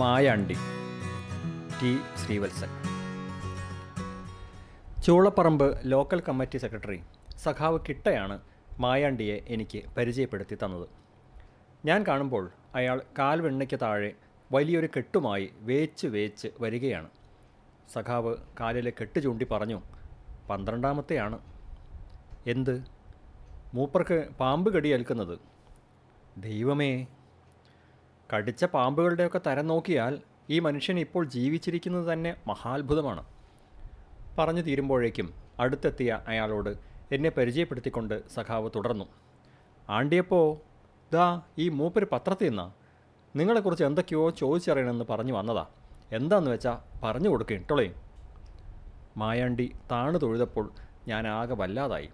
Mayandi T Sreevalsan. Choolaparambu local committee secretary സഖാവ് കിട്ടയാണ് മായാണ്ടിയെ എനിക്ക് പരിചയപ്പെടുത്തി തന്നത്. ഞാൻ കാണുമ്പോൾ അയാൾ കാൽവെണ്ണയ്ക്ക് താഴെ വലിയൊരു കെട്ടുമായി വേച്ച് വേച്ച് വരികയാണ്. സഖാവ് കാലിലെ കെട്ട് ചൂണ്ടി പറഞ്ഞു പന്ത്രണ്ടാമത്തെയാണ്. എന്ത്? മൂപ്പർക്ക് പാമ്പ് കടിയേൽക്കുന്നത്? ദൈവമേ കടിച്ച പാമ്പുകളുടെയൊക്കെ തരം നോക്കിയാൽ ഈ മനുഷ്യൻ ഇപ്പോൾ ജീവിച്ചിരിക്കുന്നത് തന്നെ മഹാത്ഭുതമാണ്. പറഞ്ഞു തീരുമ്പോഴേക്കും അടുത്തെത്തിയ അയാളോട് എന്നെ പരിചയപ്പെടുത്തിക്കൊണ്ട് സഖാവ് തുടർന്നു. ആണ്ടിയപ്പോ ദാ ഈ മൂപ്പര് പത്രത്തിൽ നിന്നാ. നിങ്ങളെക്കുറിച്ച് എന്തൊക്കെയോ ചോദിച്ചറിയണമെന്ന് പറഞ്ഞു വന്നതാ. എന്താന്ന് വെച്ചാൽ പറഞ്ഞു കൊടുക്കുക ടൊളേ മായാണ്ടി താണു തൊഴുതപ്പോൾ ഞാൻ ആകെ വല്ലാതായി.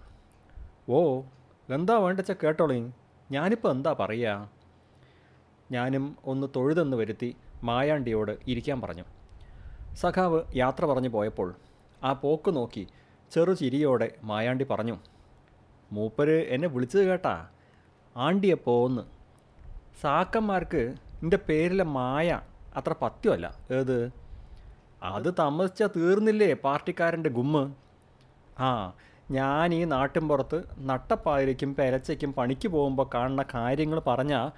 ഓ എന്താ വേണ്ടച്ച കേട്ടോളേ? ഞാനിപ്പോൾ എന്താ പറയുക ഞാനും ഒന്ന് തൊഴുതെന്ന് വരുത്തി മായാണ്ടിയോട് ഇരിക്കാൻ പറഞ്ഞു. സഖാവ് യാത്ര പറഞ്ഞു പോയപ്പോൾ ആ പോക്ക് നോക്കി ചെറു ചിരിയോടെ മായാണ്ടി പറഞ്ഞു മൂപ്പര് എന്നെ വിളിച്ചത് കേട്ടാ? ആണ്ടിയപ്പോന്ന് സാക്കന്മാർക്ക് എന്റെ പേരിലെ മായ അത്ര പത്യമല്ല. ഏത്? അത് താമസിച്ചാൽ തീർന്നില്ലേ പാർട്ടിക്കാരന്റെ ഗുമ്മ്? ആ ഞാൻ ഈ നാട്ടിൻപുറത്ത് നട്ടപ്പാതിരയ്ക്കും പെരച്ചയ്ക്കും പണിക്ക് പോകുമ്പോൾ കാണുന്ന കാര്യങ്ങൾ പറഞ്ഞാൽ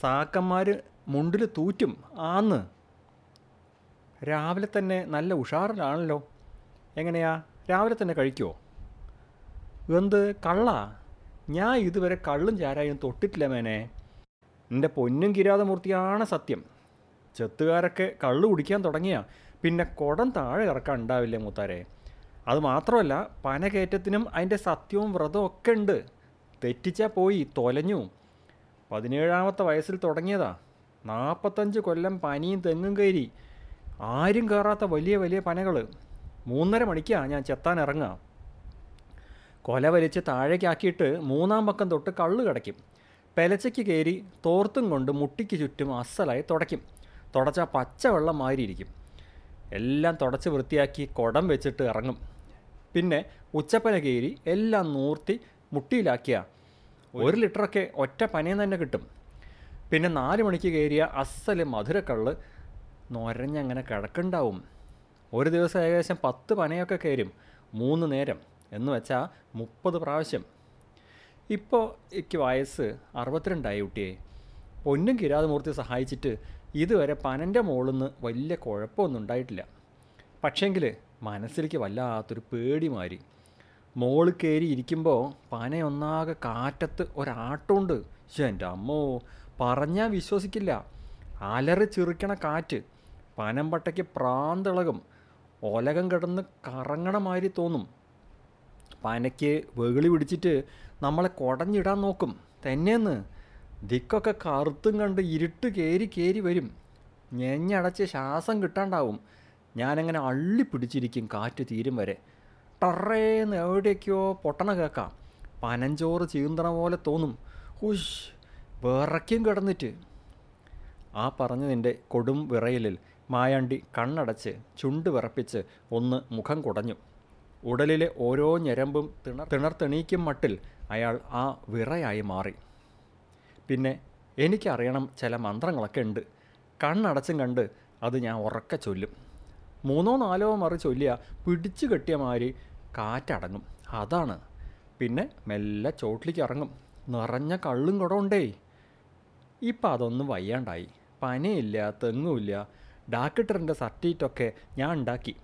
സാക്കന്മാർ മുണ്ടിൽ തൂറ്റും. ആന്ന്. രാവിലെ തന്നെ നല്ല ഉഷാറിലാണല്ലോ. എങ്ങനെയാ? രാവിലെ തന്നെ കഴിക്കുമോ എന്ത്? കള്ള? ഞാൻ ഇതുവരെ കള്ളും ചാരായും തൊട്ടിട്ടില്ല മേനെ. എന്റെ പൊന്നും കിരാതമൂർത്തിയാണ് സത്യം. ചെത്തുകാരൊക്കെ കള്ളു കുടിക്കാൻ തുടങ്ങിയ. പിന്നെ കുടം താഴെ ഇറക്കാൻ ഉണ്ടാവില്ലേ മൂത്താരെ? അത് മാത്രമല്ല പനകയറ്റത്തിനും അതിന്റെ സത്യവും വ്രതവും ഒക്കെ ഉണ്ട്. തെറ്റിച്ചാൽ പോയി തൊലഞ്ഞു. പതിനേഴാമത്തെ വയസ്സിൽ തുടങ്ങിയതാ. നാൽപ്പത്തഞ്ച് കൊല്ലം പനിയും തെങ്ങും കയറി. ആരും കയറാത്ത വലിയ വലിയ പനകൾ മൂന്നര മണിക്കാണ് ഞാൻ ചെത്താൻ ഇറങ്ങുക. കൊല വലിച്ച് താഴേക്കാക്കിയിട്ട് മൂന്നാം പക്കം തൊട്ട് കള്ള് കിടക്കും പെലച്ചയ്ക്ക് കയറി തോർത്തും കൊണ്ട് മുട്ടിക്ക് ചുറ്റും അസലായി തുടയ്ക്കും. തുടച്ചാൽ പച്ചവെള്ളം മാറിയിരിക്കും എല്ലാം തുടച്ച് വൃത്തിയാക്കി കുടം വെച്ചിട്ട് ഇറങ്ങും. പിന്നെ ഉച്ചപ്പന കയറി എല്ലാം നൂർത്തി മുട്ടിയിലാക്കിയ. ഒരു ലിറ്ററൊക്കെ ഒറ്റ പനയിൽ തന്നെ കിട്ടും. പിന്നെ നാല് മണിക്ക് കയറിയ അസൽ മധുരക്കള്ള് നൊരഞ്ഞങ്ങനെ കിടക്കുണ്ടാവും. ഒരു ദിവസം ഏകദേശം പത്ത് പനയൊക്കെ കയറും മൂന്ന് നേരം എന്ന് വെച്ചാൽ മുപ്പത് പ്രാവശ്യം. ഇപ്പോൾ എനിക്ക് വയസ്സ് അറുപത്തിരണ്ടായി കുട്ടിയെ. പൊന്നും കിരാതമൂർത്തി സഹായിച്ചിട്ട് ഇതുവരെ പനന്റെ മുകളിൽ നിന്ന് വലിയ കുഴപ്പമൊന്നും ഉണ്ടായിട്ടില്ല. പക്ഷേങ്കിൽ മനസ്സിലേക്ക് വല്ലാത്തൊരു പേടി മാറി. മോൾ കയറി ഇരിക്കുമ്പോൾ പനയൊന്നാകെ കാറ്റത്ത് ഒരാട്ടമുണ്ട്. പക്ഷേ എന്റെ അമ്മോ പറഞ്ഞാൽ വിശ്വസിക്കില്ല. അലറി ചെറുക്കണ കാറ്റ് പനമ്പട്ടയ്ക്ക് പ്രാന്തിളകും. ഒലകം കിടന്ന് കറങ്ങണ മാതിരി തോന്നും. പനയ്ക്ക് വെകിളി പിടിച്ചിട്ട് നമ്മളെ കുടഞ്ഞിടാൻ നോക്കും. തന്നെയെന്ന്? ദിക്കൊക്കെ കറുത്തും കണ്ട് ഇരുട്ട് കയറി കയറി വരും. ഞെഞ്ഞടച്ച് ശ്വാസം കിട്ടാണ്ടാവും. ഞാനങ്ങനെ അള്ളി പിടിച്ചിരിക്കും കാറ്റ് തീരും വരെ. ടറേന്ന് എവിടേക്കോ പൊട്ടണ കേൾക്കാം പനഞ്ചോറ് ചീന്തണ പോലെ തോന്നും. ഉഷ് വിറയ്ക്കും കിടന്നിട്ട്. ആ പറഞ്ഞതിന്റെ കൊടും വിറയലിൽ മായാണ്ടി കണ്ണടച്ച് ചുണ്ട് വിറപ്പിച്ച് ഒന്ന് മുഖം കുടഞ്ഞു. ഉടലിലെ ഓരോ ഞരമ്പും തിണർ തിണർത്തെണീക്കും മട്ടിൽ അയാൾ ആ വിറയായി മാറി. പിന്നെ എനിക്കറിയണം ചില മന്ത്രങ്ങളൊക്കെ ഉണ്ട്. കണ്ണടച്ചും കണ്ട് അത് ഞാൻ ഉറക്കെ ചൊല്ലും. മൂന്നോ നാലോ മറി ചൊല്ലിയ പിടിച്ചു കെട്ടിയ മാതിരി കാറ്റടങ്ങും. അതാണ്. പിന്നെ മെല്ലെ ചോട്ടിലേക്ക് ഇറങ്ങും. നിറഞ്ഞ കള്ളും കുടമുണ്ടേ ഇപ്പം അതൊന്നും വയ്യാണ്ടായി. പനയില്ല തെങ്ങുമില്ല. ഡാക്കിട്ടറിന്റെ സർട്ടിഫിക്കറ്റൊക്കെ ഞാൻ ഉണ്ടാക്കി.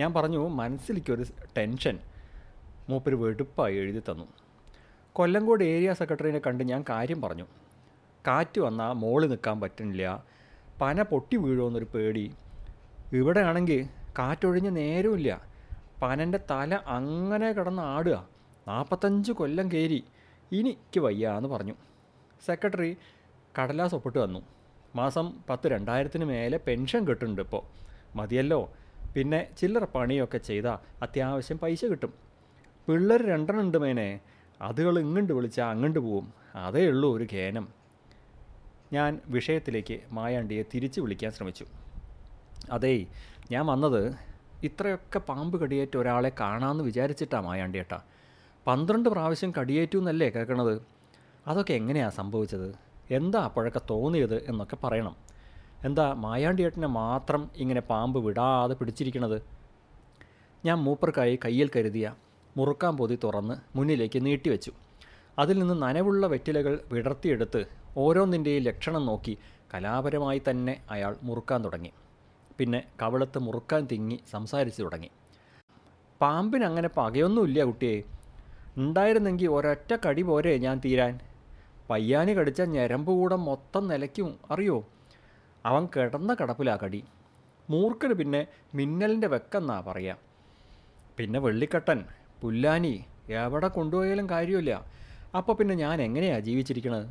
ഞാൻ പറഞ്ഞു മനസ്സിലേക്കൊരു ടെൻഷൻ. മൂപ്പര് വെടുപ്പായി എഴുതി തന്നു. കൊല്ലംകോട് ഏരിയ സെക്രട്ടറിനെ കണ്ട് ഞാൻ കാര്യം പറഞ്ഞു. കാറ്റ് വന്നാൽ മോൾ നിൽക്കാൻ പറ്റുന്നില്ല. പന പൊട്ടി വീഴുമെന്നൊരു പേടി. ഇവിടെ ആണെങ്കിൽ കാറ്റൊഴിഞ്ഞ് നേരമില്ല പനന്റെ തല അങ്ങനെ കിടന്ന് ആടുക. നാൽപ്പത്തഞ്ച് കൊല്ലം കയറി. ഇനിക്ക് വയ്യ എന്ന് പറഞ്ഞു. സെക്രട്ടറി കടലാസ് ഒപ്പിട്ട് വന്നു മാസം പത്ത് രണ്ടായിരത്തിന് മേലെ പെൻഷൻ കിട്ടുന്നുണ്ട് ഇപ്പോൾ മതിയല്ലോ. പിന്നെ ചില്ലറ പണിയൊക്കെ ചെയ്താൽ അത്യാവശ്യം പൈസ കിട്ടും. പിള്ളേർ രണ്ടെണ്ണം ഉണ്ട് മേനെ. അതുകൾ ഇങ്ങോട്ട് വിളിച്ചാൽ അങ്ങോട്ട് പോവും. അതേ ഉള്ളൂ ഒരു ഖേനം. ഞാൻ വിഷയത്തിലേക്ക് മായാണ്ടിയെ തിരിച്ചു വിളിക്കാൻ ശ്രമിച്ചു. അതേ ഞാൻ വന്നത് ഇത്രയൊക്കെ പാമ്പ് കടിയേറ്റ ഒരാളെ കാണാമെന്ന് വിചാരിച്ചിട്ടാണ് മായാണ്ടിയേട്ടാ പന്ത്രണ്ട് പ്രാവശ്യം കടിയേറ്റു എന്നല്ലേ കേൾക്കണത് അതൊക്കെ എങ്ങനെയാണ് സംഭവിച്ചത്? എന്താ അപ്പോഴൊക്കെ തോന്നിയത് എന്നൊക്കെ പറയണം. എന്താ മായാണ്ടിയേട്ടനെ മാത്രം ഇങ്ങനെ പാമ്പ് വിടാതെ പിടിച്ചിരിക്കണത്? ഞാൻ മൂപ്പർക്കായി കയ്യിൽ കരുതിയ മുറുക്കാൻ പൊതി തുറന്ന് മുന്നിലേക്ക് നീട്ടിവെച്ചു അതിൽ നിന്ന് നനവുള്ള വെറ്റിലകൾ വിടർത്തിയെടുത്ത് ഓരോന്നിന്റെയും ലക്ഷണം നോക്കി കലാപരമായി തന്നെ അയാൾ മുറുക്കാൻ തുടങ്ങി. പിന്നെ കവിളത്ത് മുറുക്കാൻ തിങ്ങി സംസാരിച്ചു തുടങ്ങി. പാമ്പിനങ്ങനെ പകയൊന്നുമില്ല കുട്ടിയെ. ഉണ്ടായിരുന്നെങ്കിൽ ഒരൊറ്റ കടി പോരെ ഞാൻ തീരാൻ. പയ്യാനി കടിച്ച ഞരമ്പ് കൂടെ മൊത്തം നിലയ്ക്കും അറിയോ? അവൻ കിടന്ന കടപ്പിലാ കടി. മൂർക്കന് പിന്നെ മിന്നലിന്റെ വെക്കെന്നാ പറയാം. പിന്നെ വെള്ളിക്കട്ടൻ പുല്ലാനി എവിടെ കൊണ്ടുപോയാലും കാര്യമില്ല. അപ്പോൾ പിന്നെ ഞാൻ എങ്ങനെയാണ് ജീവിച്ചിരിക്കുന്നത്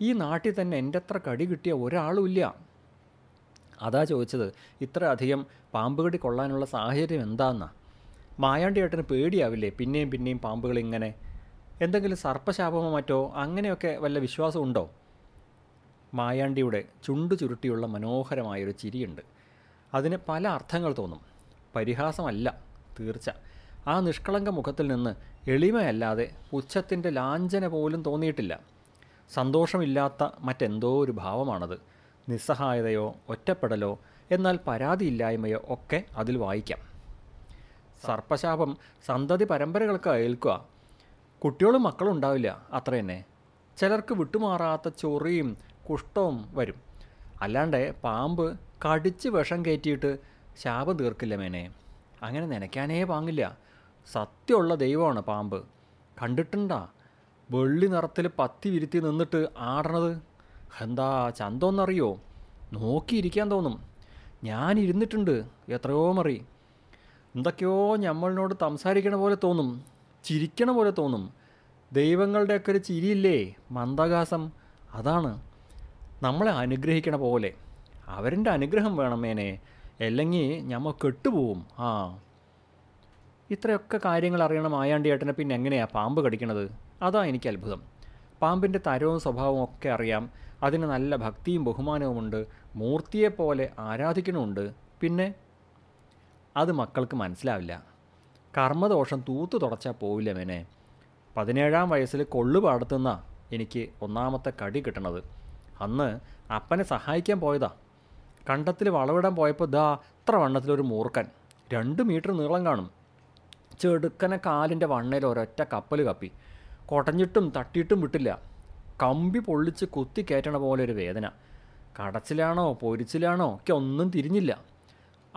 ഈ നാട്ടിൽ തന്നെ എന്റെ അത്ര കടി കിട്ടിയ ഒരാളുമില്ല അതാ ചോദിച്ചത് ഇത്ര അധികം പാമ്പുകടി കൊള്ളാനുള്ള സാഹചര്യം എന്താന്നാ? മായാണ്ടിയേട്ടന് പേടിയാവില്ലേ പിന്നെയും പിന്നെയും പാമ്പുകൾ ഇങ്ങനെ എന്തെങ്കിലും സർപ്പശാപമോ മറ്റോ അങ്ങനെയൊക്കെ വല്ല വിശ്വാസമുണ്ടോ? മായാണ്ടിയുടെ ചുണ്ടു ചുരുട്ടിയുള്ള മനോഹരമായൊരു ചിരിയുണ്ട്. അതിന് പല അർത്ഥങ്ങൾ തോന്നും. പരിഹാസമല്ല തീർച്ച. ആ നിഷ്കളങ്ക മുഖത്തിൽ നിന്ന് എളിമയല്ലാതെ പുച്ഛത്തിന്റെ ലാഞ്ചന പോലും തോന്നിയിട്ടില്ല. സന്തോഷമില്ലാത്ത മറ്റെന്തോ ഒരു ഭാവമാണത്. നിസ്സഹായതയോ ഒറ്റപ്പെടലോ എന്നാൽ പരാതിയില്ലായ്മയോ ഒക്കെ അതിൽ വായിക്കാം. സർപ്പശാപം സന്തതി പരമ്പരകൾക്ക് ഏൽക്കുക. കുട്ടികളും മക്കളും ഉണ്ടാവില്ല അത്ര തന്നെ. ചിലർക്ക് വിട്ടുമാറാത്ത ചൊറിയും കുഷ്ഠവും വരും. അല്ലാണ്ട് പാമ്പ് കടിച്ച് വിഷം കയറ്റിയിട്ട് ശാപം തീർക്കില്ല മേനെ. അങ്ങനെ നനയ്ക്കാനേ പാങ്ങില്ല. സത്യമുള്ള ദൈവമാണ് പാമ്പ്. കണ്ടിട്ടുണ്ടാ? വെള്ളി നിറത്തിൽ പത്തി വിരുത്തി നിന്നിട്ട് ആടണത്. എന്താ ചന്തോന്നറിയോ? നോക്കിയിരിക്കാൻ തോന്നും ഞാൻ ഇരുന്നിട്ടുണ്ട് എത്രയോ മറി. എന്തൊക്കെയോ നമ്മളിനോട് സംസാരിക്കണ പോലെ തോന്നും ചിരിക്കണ പോലെ തോന്നും. ദൈവങ്ങളുടെയൊക്കെ ഒരു ചിരിയില്ലേ മന്ദഹാസം? അതാണ്. നമ്മളെ അനുഗ്രഹിക്കണ പോലെ. അവരുടെ അനുഗ്രഹം വേണം മേനെ. അല്ലെങ്കിൽ ഞമ്മ കെട്ടുപോവും. ആ. ഇത്രയൊക്കെ കാര്യങ്ങൾ അറിയണം ആയാണ്ടി ഏട്ടനെ പിന്നെ എങ്ങനെയാണ് പാമ്പ് കടിക്കണത്? അതാ എനിക്ക് അത്ഭുതം പാമ്പിന്റെ തരവും സ്വഭാവവും ഒക്കെ അറിയാം. അതിന് നല്ല ഭക്തിയും ബഹുമാനവുമുണ്ട്. മൂർത്തിയെപ്പോലെ ആരാധിക്കണമുണ്ട്. പിന്നെ അത് മക്കൾക്ക് മനസ്സിലാവില്ല. കർമ്മദോഷം തൂത്തു തുടച്ചാൽ പോവില്ല മേനെ. പതിനേഴാം വയസ്സിൽ കൊള്ളു പാടത്തുനിന്ന എനിക്ക് ഒന്നാമത്തെ കടി കിട്ടണത്. അന്ന് അപ്പനെ സഹായിക്കാൻ പോയതാ. കണ്ടത്തിൽ വളവിടാൻ പോയപ്പോൾ ദാ അത്ര വണ്ണത്തിലൊരു മൂർക്കൻ രണ്ട് മീറ്റർ നീളം കാണും. ചെടുക്കനെ കാലിന്റെ വണ്ണയിൽ ഒരൊറ്റ കപ്പൽ കപ്പി. കൊടഞ്ഞിട്ടും തട്ടിയിട്ടും വിട്ടില്ല. കമ്പി പൊള്ളിച്ച് കുത്തി കയറ്റണ പോലെ ഒരു വേദന. കടച്ചിലാണോ പൊരിച്ചിലാണോ ഒക്കെ ഒന്നും തിരിഞ്ഞില്ല.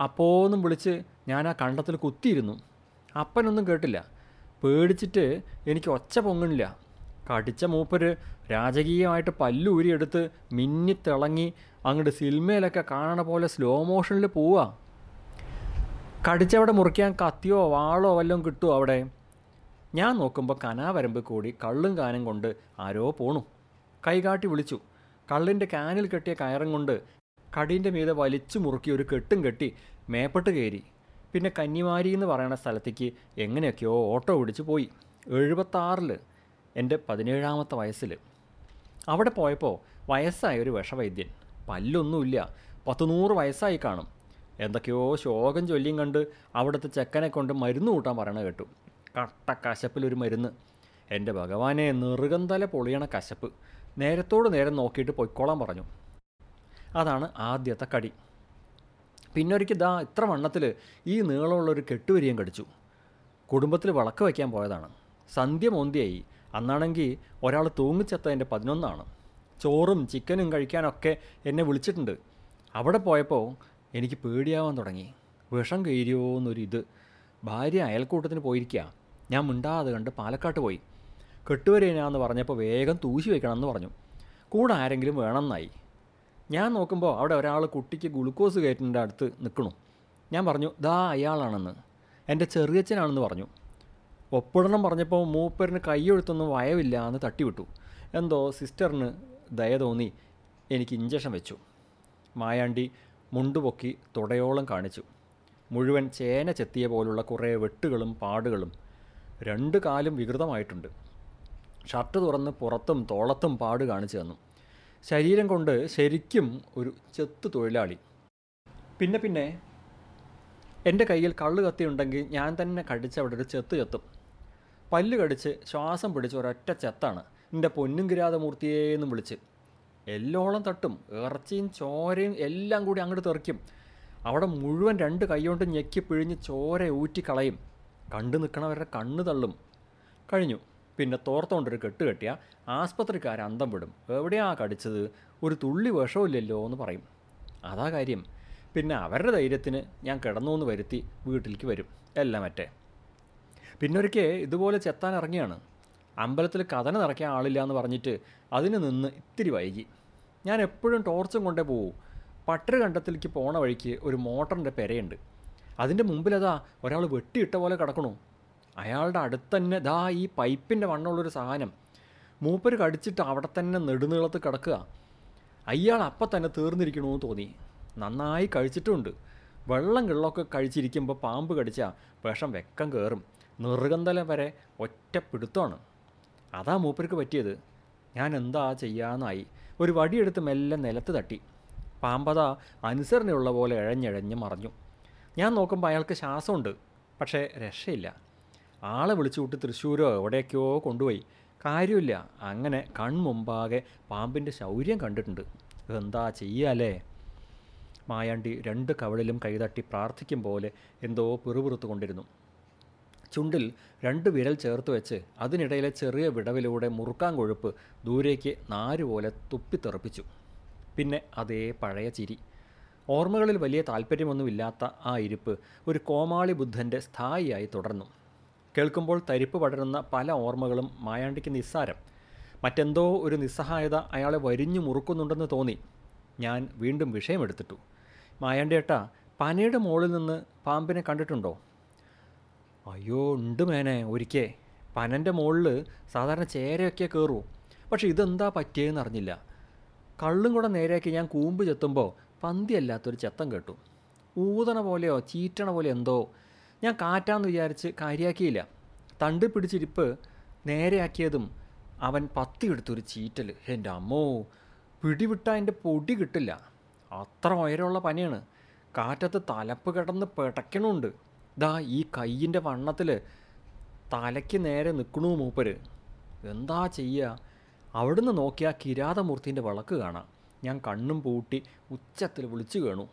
അപ്പോന്നും വിളിച്ച് ഞാൻ ആ കണ്ടത്തിൽ കുത്തിയിരുന്നു. അപ്പനൊന്നും കേട്ടില്ല. പേടിച്ചിട്ട് എനിക്ക് ഒച്ച പൊങ്ങണില്ല. കടിച്ച മൂപ്പര് രാജകീയമായിട്ട് പല്ലൂരിയെടുത്ത് മിന്നിത്തിളങ്ങി അങ്ങോട്ട് സിനിമയിലൊക്കെ കാണണ പോലെ സ്ലോ മോഷനിൽ പോവുക കടിച്ചവിടെ മുറിക്കാൻ കത്തിയോ വാളോ വല്ലതും കിട്ടുമോ അവിടെ? ഞാൻ നോക്കുമ്പോൾ കനാവരമ്പ് കൂടി കള്ളും കാനും കൊണ്ട് ആരോ പോണു. കൈകാട്ടി വിളിച്ചു. കള്ളിന്റെ കാനിൽ കെട്ടിയ കയറും കൊണ്ട് കടീന്റെ മീതെ വലിച്ചു മുറുക്കി ഒരു കെട്ടും കെട്ടി മേപ്പെട്ട് കയറി. പിന്നെ കന്നിമാരി എന്ന് പറയുന്ന സ്ഥലത്തേക്ക് എങ്ങനെയൊക്കെയോ ഓട്ടോ പിടിച്ച് പോയി. എഴുപത്താറിൽ എന്റെ പതിനേഴാമത്തെ വയസ്സിൽ അവിടെ പോയപ്പോൾ വയസ്സായ ഒരു വിഷവൈദ്യൻ. പല്ലൊന്നുമില്ല. പത്ത് നൂറ് വയസ്സായി കാണും. എന്തൊക്കെയോ ശോകം ചൊല്ലിയും കണ്ട് അവിടുത്തെ ചെക്കനെ കൊണ്ട് മരുന്ന് കൂട്ടാൻ പറയണ കേട്ടു. കട്ട കശപ്പിലൊരു മരുന്ന്. എന്റെ ഭഗവാനെ നെറുകന്തല പൊളിയണ കശപ്പ്. നേരത്തോട് നേരം നോക്കിയിട്ട് പൊയ്ക്കോളാൻ പറഞ്ഞു. അതാണ് ആദ്യത്തെ കടി. പിന്നൊരിക്കൽ ദാ ഇത്ര വണ്ണത്തിൽ ഈ നീളമുള്ളൊരു കെട്ടുവരിയും കടിച്ചു. കുടുംബത്തിൽ വിളക്ക് വയ്ക്കാൻ പോയതാണ്. സന്ധ്യ മോന്തിയായി. അന്നാണെങ്കിൽ ഒരാൾ തൂങ്ങിച്ചെത്തതിന്റെ പതിനൊന്നാണ്. ചോറും ചിക്കനും കഴിക്കാനൊക്കെ എന്നെ വിളിച്ചിട്ടുണ്ട്. അവിടെ പോയപ്പോൾ എനിക്ക് പേടിയാവാൻ തുടങ്ങി. വിഷം കയറിയോ എന്നൊരിത് ഭാര്യ അയൽക്കൂട്ടത്തിന് പോയിരിക്കുക ഞാൻ മിണ്ടാതെ കണ്ട് പാലക്കാട്ട് പോയി. കെട്ടുവരേനാന്ന് പറഞ്ഞപ്പോൾ വേഗം തൂശി വെക്കണമെന്ന് പറഞ്ഞു. കൂടെ ആരെങ്കിലും വേണമെന്നായി ഞാൻ നോക്കുമ്പോൾ അവിടെ ഒരാൾ കുട്ടിക്ക് ഗ്ലൂക്കോസ് കയറ്റിന്റെ അടുത്ത് നിൽക്കണു ഞാൻ പറഞ്ഞു ദാ അയാളാണെന്ന്. എന്റെ ചെറിയച്ഛനാണെന്ന് പറഞ്ഞു. ഒപ്പിടണം പറഞ്ഞപ്പോൾ മൂപ്പരിന് കൈയൊഴുത്തൊന്നും വയവില്ല എന്ന് തട്ടിവിട്ടു. എന്തോ സിസ്റ്ററിന് ദയ തോന്നി. എനിക്ക് ഇഞ്ചക്ഷൻ വെച്ചു. മായാണ്ടി മുണ്ടുപൊക്കി തുടയോളം കാണിച്ചു. മുഴുവൻ ചേന ചെത്തിയ പോലുള്ള കുറേ വെട്ടുകളും പാടുകളും രണ്ട് കാലും വികൃതമായിട്ടുണ്ട്. ഷർട്ട് തുറന്ന് പുറത്തും തോളത്തും പാട് കാണിച്ചു തന്നു. ശരീരം കൊണ്ട് ശരിക്കും ഒരു ചെത്ത് തൊഴിലാളി. പിന്നെ പിന്നെ എന്റെ കയ്യിൽ കള്ള് കത്തിയുണ്ടെങ്കിൽ ഞാൻ തന്നെ കടിച്ച് അവിടെ ഒരു ചെത്ത് ചെത്തും. പല്ല് കടിച്ച് ശ്വാസം പിടിച്ച് ഒരൊറ്റ ചെത്താണ്. എന്റെ പൊന്നും കിരാതമൂർത്തിയേന്നും വിളിച്ച്. എല്ലോളം തട്ടും ഇറച്ചിയും ചോരയും എല്ലാം കൂടി അങ്ങോട്ട് തെറിക്കും. അവിടെ മുഴുവൻ രണ്ട് കൈകൊണ്ട് ഞെക്കി പിഴിഞ്ഞ് ചോര ഊറ്റി കളയും കണ്ടു നിൽക്കണവരുടെ കണ്ണ് തള്ളും. കഴിഞ്ഞു. പിന്നെ തോർത്തോണ്ടൊരു കെട്ട് കെട്ടിയ ആസ്പത്രിക്കാർ അന്തം വിടും. എവിടെയാ കടിച്ചത്? ഒരു തുള്ളി വിഷമില്ലല്ലോ എന്ന് പറയും. അതാ കാര്യം. പിന്നെ അവരുടെ ധൈര്യത്തിന് ഞാൻ കിടന്നു എന്ന് വരുത്തി വീട്ടിലേക്ക് വരും. എല്ലാം മറ്റേ. പിന്നൊരിക്കെ ഇതുപോലെ ചെത്താൻ ഇറങ്ങിയാണ്. അമ്പലത്തിൽ കഥന നിറയ്ക്കാൻ ആളില്ല എന്ന് പറഞ്ഞിട്ട് അതിന് നിന്ന് ഇത്തിരി വൈകി. ഞാൻ എപ്പോഴും ടോർച്ചും കൊണ്ടേ പോകൂ പട്ടര കണ്ടത്തിലേക്ക് പോണ വഴിക്ക് ഒരു മോട്ടറിന്റെ പെരയുണ്ട്. അതിന്റെ മുമ്പിലതാ ഒരാൾ വെട്ടിയിട്ട പോലെ കിടക്കണു. അയാളുടെ അടുത്ത് തന്നെ ദാ ഈ പൈപ്പിന്റെ വണ്ണമുള്ളൊരു സാധനം. മൂപ്പർ കടിച്ചിട്ട് അവിടെ തന്നെ നെടുനീളത്ത് കിടക്കുക. അയാൾ അപ്പം തന്നെ തീർന്നിരിക്കണമെന്ന് തോന്നി. നന്നായി കഴിച്ചിട്ടുണ്ട്. വെള്ളം കിള്ളൊക്കെ കഴിച്ചിരിക്കുമ്പോൾ പാമ്പ് കടിച്ചാൽ വിഷം വെക്കം കയറും നിർഗന്ധലം വരെ ഒറ്റ പിടുത്തമാണ്. അതാ മൂപ്പർക്ക് പറ്റിയത്. ഞാൻ എന്താ ചെയ്യാന്നായി. ഒരു വടിയെടുത്ത് മെല്ലെ നിലത്ത് തട്ടി. പാമ്പത അനുസരണയുള്ള പോലെ ഇഴഞ്ഞിഴഞ്ഞ് മറഞ്ഞു. ഞാൻ നോക്കുമ്പോൾ അയാൾക്ക് ശ്വാസമുണ്ട് പക്ഷേ രക്ഷയില്ല. ആളെ വിളിച്ചു കൂട്ടി തൃശ്ശൂരോ എവിടേക്കോ കൊണ്ടുപോയി. കാര്യമില്ല അങ്ങനെ കൺമുമ്പാകെ പാമ്പിന്റെ ശൗര്യം കണ്ടിട്ടുണ്ട്. എന്താ ചെയ്യാലേ? മായാണ്ടി രണ്ട് കവളിലും കൈതട്ടി പ്രാർത്ഥിക്കും പോലെ എന്തോ പിറുപിറുത്തു കൊണ്ടിരുന്നു ചുണ്ടിൽ രണ്ട് വിരൽ ചേർത്ത് വെച്ച് അതിനിടയിലെ ചെറിയ വിടവിലൂടെ മുറുക്കാൻ കൊഴുപ്പ് ദൂരേക്ക് നാരുപോലെ തുപ്പിത്തെറിപ്പിച്ചു. പിന്നെ അതേ പഴയ ചിരി. ഓർമ്മകളിൽ വലിയ താല്പര്യമൊന്നുമില്ലാത്ത ആ ഇരിപ്പ് ഒരു കോമാളി ബുദ്ധന്റെ സ്ഥായിയായി തുടർന്നു. കേൾക്കുമ്പോൾ തരിപ്പ് പടരുന്ന പല ഓർമ്മകളും മായാണ്ടിക്ക് നിസ്സാരം. മറ്റെന്തോ ഒരു നിസ്സഹായത അയാളെ വരിഞ്ഞു മുറുക്കുന്നുണ്ടെന്ന് തോന്നി. ഞാൻ വീണ്ടും വിഷയമെടുത്തിട്ടു. മായാണ്ടിയേട്ടാ പനയുടെ മുകളിൽ നിന്ന് പാമ്പിനെ കണ്ടിട്ടുണ്ടോ? അയ്യോ ഉണ്ട് മേനെ ഒരിക്കേ. പനന്റെ മുകളിൽ സാധാരണ ചേരയൊക്കെ കയറൂ പക്ഷെ ഇതെന്താ പറ്റിയെന്ന് അറിഞ്ഞില്ല കള്ളും കൂടെ നേരെയാക്കി ഞാൻ കൂമ്പ് ചെത്തുമ്പോൾ പന്തിയല്ലാത്തൊരു ചെത്തം കേട്ടു. ഊതണ പോലെയോ ചീറ്റണ പോലെ എന്തോ. ഞാൻ കാറ്റാന്ന് വിചാരിച്ച് കാര്യാക്കിയില്ല. തണ്ട് പിടിച്ചിരിപ്പ് നേരെയാക്കിയതും അവൻ പത്തി എടുത്തൊരു ചീറ്റൽ എന്റെ അമ്മോ പിടിവിട്ട എന്റെ പൊടി കിട്ടില്ല. അത്ര ഉയരമുള്ള പനിയാണ്. കാറ്റത്ത് തലപ്പ് കിടന്ന് പിടയ്ക്കണുണ്ട് ദാ ഈ കയ്യിന്റെ വണ്ണത്തിൽ തലയ്ക്ക് നേരെ നിൽക്കണു മൂപ്പര്. എന്താ ചെയ്യുക അവിടുന്ന് നോക്കിയാൽ കിരാതമൂർത്തിന്റെ വിളക്ക് കാണാം. ഞാൻ കണ്ണും പൂട്ടി ഉച്ചത്തിൽ വിളിച്ചു കേണു.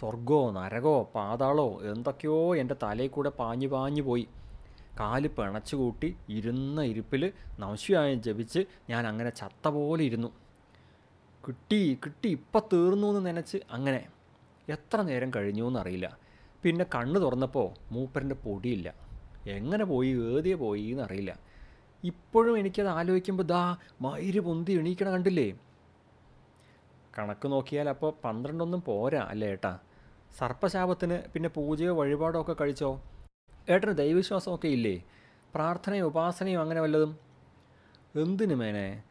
സ്വർഗോ നരകോ പാതാളോ എന്തൊക്കെയോ എന്റെ തലയിൽ കൂടെ പാഞ്ഞു പാഞ്ഞു പോയി. കാൽ പിണച്ചു കൂട്ടി ഇരുന്ന ഇരിപ്പിൽ നവശ്യായം ജപിച്ച് ഞാൻ അങ്ങനെ ചത്ത പോലെ ഇരുന്നു. കിട്ടി കിട്ടി ഇപ്പം തീർന്നു എന്ന് നനച്ച് അങ്ങനെ. എത്ര നേരം കഴിഞ്ഞു എന്നറിയില്ല. പിന്നെ കണ്ണ് തുറന്നപ്പോൾ മൂപ്പരന്റെ പൊടിയില്ല. എങ്ങനെ പോയി ഏതിയെ പോയി എന്നറിയില്ല. ഇപ്പോഴും എനിക്കത് ആലോചിക്കുമ്പോൾ ദാ മൈര് പൊന്തി എണീക്കണ കണ്ടില്ലേ? കണക്ക് നോക്കിയാൽ അപ്പോൾ പന്ത്രണ്ടൊന്നും പോരാ അല്ലേ ഏട്ടാ? സർപ്പശാപത്തിന് പിന്നെ പൂജയോ വഴിപാടോ ഒക്കെ കഴിച്ചോ? ഏട്ടന് ദൈവവിശ്വാസമൊക്കെ ഇല്ലേ? പ്രാർത്ഥനയും ഉപാസനയും അങ്ങനെ വല്ലതും? എന്തിനു മേനെ?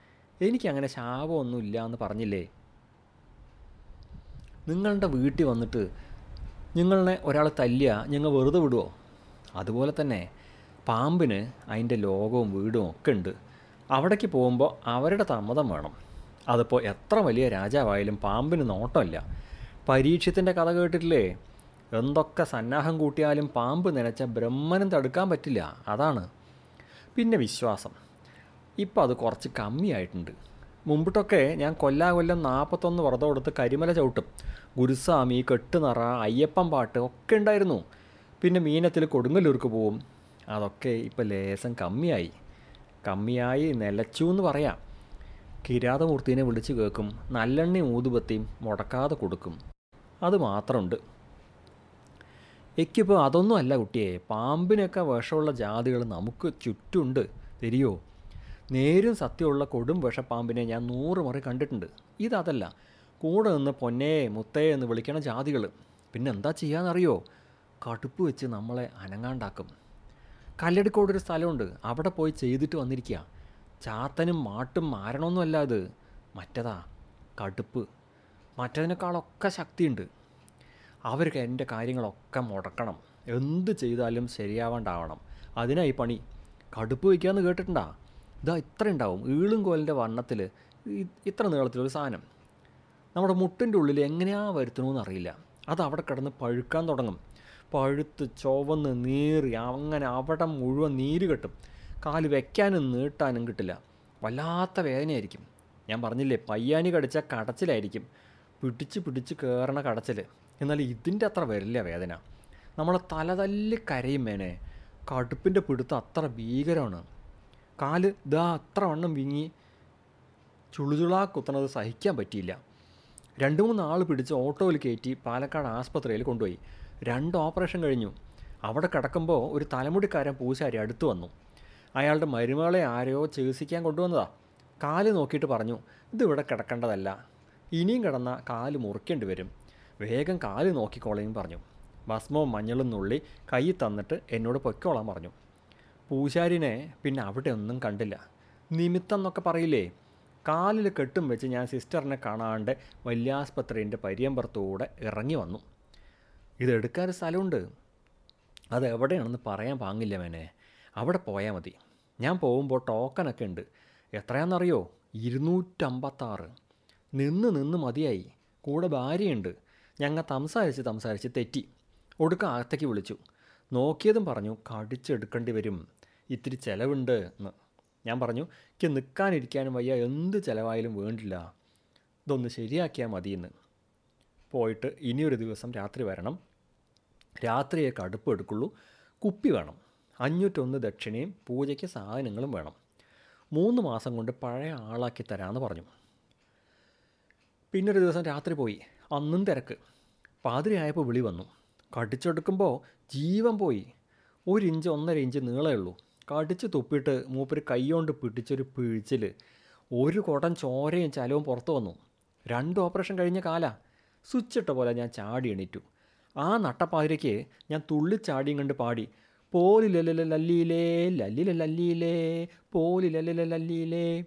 എനിക്കങ്ങനെ ശാപമൊന്നും ഇല്ല എന്ന് പറഞ്ഞില്ലേ? നിങ്ങളുടെ വീട്ടിൽ വന്നിട്ട് നിങ്ങളെ ഒരാൾ തല്ലിയ ഞങ്ങൾ വെറുതെ വിടുമോ അതുപോലെ തന്നെ പാമ്പിന് അതിന്റെ ലോകവും വീടും ഒക്കെ ഉണ്ട്. അവിടേക്ക് പോകുമ്പോൾ അവരുടെ സമ്മതം വേണം. അതിപ്പോൾ എത്ര വലിയ രാജാവായാലും പാമ്പിന് നോട്ടമില്ല. പരീക്ഷത്തിന്റെ കഥ കേട്ടിട്ടില്ലേ? എന്തൊക്കെ സന്നാഹം കൂട്ടിയാലും പാമ്പ് നനച്ച ബ്രഹ്മനും തടുക്കാൻ പറ്റില്ല. അതാണ്. പിന്നെ വിശ്വാസം. ഇപ്പോൾ അത് കുറച്ച് കമ്മിയായിട്ടുണ്ട്. മുമ്പിട്ടൊക്കെ ഞാൻ കൊല്ലാ കൊല്ലം നാൽപ്പത്തൊന്ന് വ്രതം എടുത്ത് കരിമല ചവിട്ടും. ഗുരുസ്വാമി കെട്ടുനിറ അയ്യപ്പൻ പാട്ട് ഒക്കെ ഉണ്ടായിരുന്നു. പിന്നെ മീനത്തിൽ കൊടുങ്ങല്ലൂർക്ക് പോവും. അതൊക്കെ ഇപ്പോൾ ലേശം കമ്മിയായി. കമ്മിയായി നിലച്ചു എന്ന് പറയാം. കിരാതമൂർത്തിനെ വിളിച്ചു കേൾക്കും നല്ലെണ്ണയും ഊതുപത്തിയും മുടക്കാതെ കൊടുക്കും. അത് മാത്രമുണ്ട്. എനിക്കിപ്പോൾ അതൊന്നും അല്ല കുട്ടിയെ പാമ്പിനൊക്കെ വിഷമുള്ള ജാതികൾ നമുക്ക് ചുറ്റുമുണ്ട് തരിയോ? നേരും സത്യമുള്ള കൊടും വിഷപ്പാമ്പിനെ ഞാൻ നൂറ് മുറി കണ്ടിട്ടുണ്ട്. ഇതതല്ല കൂടെ നിന്ന് പൊന്നേ മുത്തേ എന്ന് വിളിക്കണ ജാതികൾ. പിന്നെ എന്താ ചെയ്യാന്നറിയോ? കടുപ്പ് വെച്ച് നമ്മളെ അനങ്ങാണ്ടാക്കും. കല്ലടിക്കോടൊരു സ്ഥലമുണ്ട് അവിടെ പോയി ചെയ്തിട്ട് വന്നിരിക്കുക ചാത്തനും മാട്ടും മാരണമൊന്നുമല്ല അത്. മറ്റതാ? കടുപ്പ്. മറ്റതിനേക്കാളൊക്കെ ശക്തിയുണ്ട്. അവർക്ക് എന്റെ കാര്യങ്ങളൊക്കെ മുടക്കണം. എന്ത് ചെയ്താലും ശരിയാവാണ്ടാവണം. അതിനായി പണി. കടുപ്പ് വയ്ക്കാമെന്ന് കേട്ടിട്ടുണ്ടാ? ഇതാ ഇത്ര ഉണ്ടാവും ഈളും കോലിന്റെ വണ്ണത്തിൽ ഇത്ര നീളത്തിലൊരു സാധനം. നമ്മുടെ മുട്ടിന്റെ ഉള്ളിൽ എങ്ങനെയാ വരുത്തണമെന്ന് അറിയില്ല. അത് അവിടെ കിടന്ന് പഴുക്കാൻ തുടങ്ങും. പഴുത്ത് ചുവന്ന് നീറി അങ്ങനെ അവിടെ മുഴുവൻ നീര് കെട്ടും. കാൽ വെക്കാനും നീട്ടാനും കിട്ടില്ല. വല്ലാത്ത വേദനയായിരിക്കും. ഞാൻ പറഞ്ഞില്ലേ പയ്യാനി കടിച്ച കടച്ചിലായിരിക്കും. പിടിച്ച് പിടിച്ച് കയറണ കടച്ചിൽ എന്നാൽ ഇതിന്റെ അത്ര വരില്ല വേദന. നമ്മളെ തല തല്ലി കരയും മേനെ. കടുപ്പിന്റെ പിടുത്തം അത്ര ഭീകരമാണ്. കാൽ ഇതാ അത്ര വണ്ണം വിങ്ങി ചുളുചുളാ കുത്തണത് സഹിക്കാൻ പറ്റിയില്ല. രണ്ട് മൂന്ന് ആൾ പിടിച്ച് ഓട്ടോയിൽ കയറ്റി പാലക്കാട് ആസ്പത്രിയിൽ കൊണ്ടുപോയി. രണ്ട് ഓപ്പറേഷൻ കഴിഞ്ഞു. അവിടെ കിടക്കുമ്പോൾ ഒരു തലമുടിക്കാരൻ പൂശാരി അടുത്ത് വന്നു. അയാളുടെ മരുമകളെ ആരെയോ ചികിത്സിക്കാൻ കൊണ്ടുവന്നതാ. കാൽ നോക്കിയിട്ട് പറഞ്ഞു ഇതിവിടെ കിടക്കേണ്ടതല്ല. ഇനിയും കിടന്ന കാൽ മുറിക്കേണ്ടി വരും. വേഗം കാൽ നോക്കിക്കോളയും പറഞ്ഞു. ഭസ്മവും മഞ്ഞളും നുള്ളി കൈ തന്നിട്ട് എന്നോട് പൊയ്ക്കോളാൻ പറഞ്ഞു. പൂശാരിനെ പിന്നെ അവിടെ ഒന്നും കണ്ടില്ല. നിമിത്തം എന്നൊക്കെ പറയില്ലേ കാലിൽ കെട്ടും വെച്ച് ഞാൻ സിസ്റ്ററിനെ കാണാണ്ട് വല്യാസ്പത്രിന്റെ പര്യമ്പറത്തൂടെ ഇറങ്ങി വന്നു. ഇതെടുക്കാൻ സ്ഥലമുണ്ട്. അതെവിടെയാണെന്ന് പറയാൻ പാങ്ങില്ല മേനെ. അവിടെ പോയാൽ മതി. ഞാൻ പോകുമ്പോൾ ടോക്കനൊക്കെ ഉണ്ട്. എത്രയാണെന്നറിയോ? ഇരുന്നൂറ്റമ്പത്താറ്. നിന്ന് നിന്ന് മതിയായി. കൂടെ ഭാര്യയുണ്ട്. ഞങ്ങൾ സംസാരിച്ച് സംസാരിച്ച് തെറ്റി. ഒടുക്ക അകത്തേക്ക് വിളിച്ചു. നോക്കിയതും പറഞ്ഞു കടിച്ചെടുക്കേണ്ടി വരും. ഇത്തിരി ചിലവുണ്ട് എന്ന്. ഞാൻ പറഞ്ഞു എനിക്ക് നിൽക്കാനിരിക്കാനും വയ്യ. എന്ത് ചിലവായാലും വേണ്ടില്ല. ഇതൊന്ന് ശരിയാക്കിയാൽ മതിയെന്ന് പോയിട്ട് ഇനിയൊരു ദിവസം രാത്രി വരണം. രാത്രിയെ കടുപ്പ് എടുക്കുള്ളൂ. കുപ്പി വേണം. അഞ്ഞൂറ്റൊന്ന് ദക്ഷിണയും പൂജയ്ക്ക് സാധനങ്ങളും വേണം. മൂന്ന് മാസം കൊണ്ട് പഴയ ആളാക്കി തരാമെന്ന് പറഞ്ഞു. പിന്നൊരു ദിവസം രാത്രി പോയി. അന്നും തിരക്ക്. പാതിരിയായപ്പോൾ വിളി വന്നു. കടിച്ചെടുക്കുമ്പോൾ ജീവൻ പോയി. ഒരു ഇഞ്ച് ഒന്നര ഇഞ്ച് നീളേ ഉള്ളൂ. കടിച്ച് തുപ്പിയിട്ട് മൂപ്പര് കൈകൊണ്ട് പിടിച്ചൊരു പിഴിച്ചിൽ ഒരു കുടം ചോരയും ചലവും പുറത്തു വന്നു. രണ്ട് ഓപ്പറേഷൻ കഴിഞ്ഞ കാല. സ്വിച്ചിട്ട പോലെ ഞാൻ ചാടി എണീറ്റു. ആ നട്ടപ്പാതിരയ്ക്ക് ഞാൻ തുള്ളിച്ചാടിയും കണ്ട് പാടി. പോലി ലല്ലില ലല്ലിയിലേ ലല്ലില ലല്ലിയിലേ പോലി ലല്ലില ലല്ലിയിലേ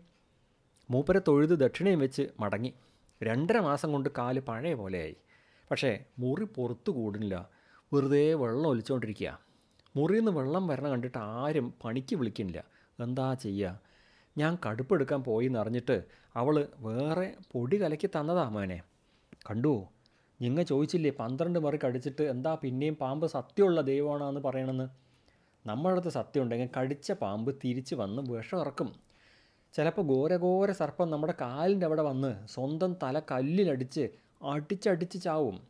മൂപ്പരെ തൊഴുത് ദക്ഷിണയും വെച്ച് മടങ്ങി. രണ്ടര മാസം കൊണ്ട് കാൽ പഴയ പോലെയായി. പക്ഷേ മുറി പുറത്തു കൂടുന്നില്ല. വെറുതെ വെള്ളം ഒലിച്ചുകൊണ്ടിരിക്കുക മുറിയിൽ നിന്ന് വെള്ളം വരണം കണ്ടിട്ട് ആരും പണിക്ക് വിളിക്കുന്നില്ല. എന്താ ചെയ്യുക ഞാൻ കടുപ്പെടുക്കാൻ പോയി എന്നറിഞ്ഞിട്ട് അവൾ വേറെ പൊടി കലക്കി തന്നതാ മോനെ. കണ്ടു? നിങ്ങൾ ചോദിച്ചില്ലേ പന്ത്രണ്ട് മറി കടിച്ചിട്ട് എന്താ പിന്നെയും പാമ്പ് സത്യമുള്ള ദൈവമാണെന്ന് പറയണമെന്ന് നമ്മുടെ അടുത്ത് സത്യം ഉണ്ടെങ്കിൽ കടിച്ച പാമ്പ് തിരിച്ച് വന്ന് വിഷം ഇറക്കും. ചിലപ്പോൾ ഘോരഘോര സർപ്പം നമ്മുടെ കാലിന്റെ അവിടെ വന്ന് സ്വന്തം തല കല്ലിലടിച്ച് അടിച്ചടിച്ച് ചാവും.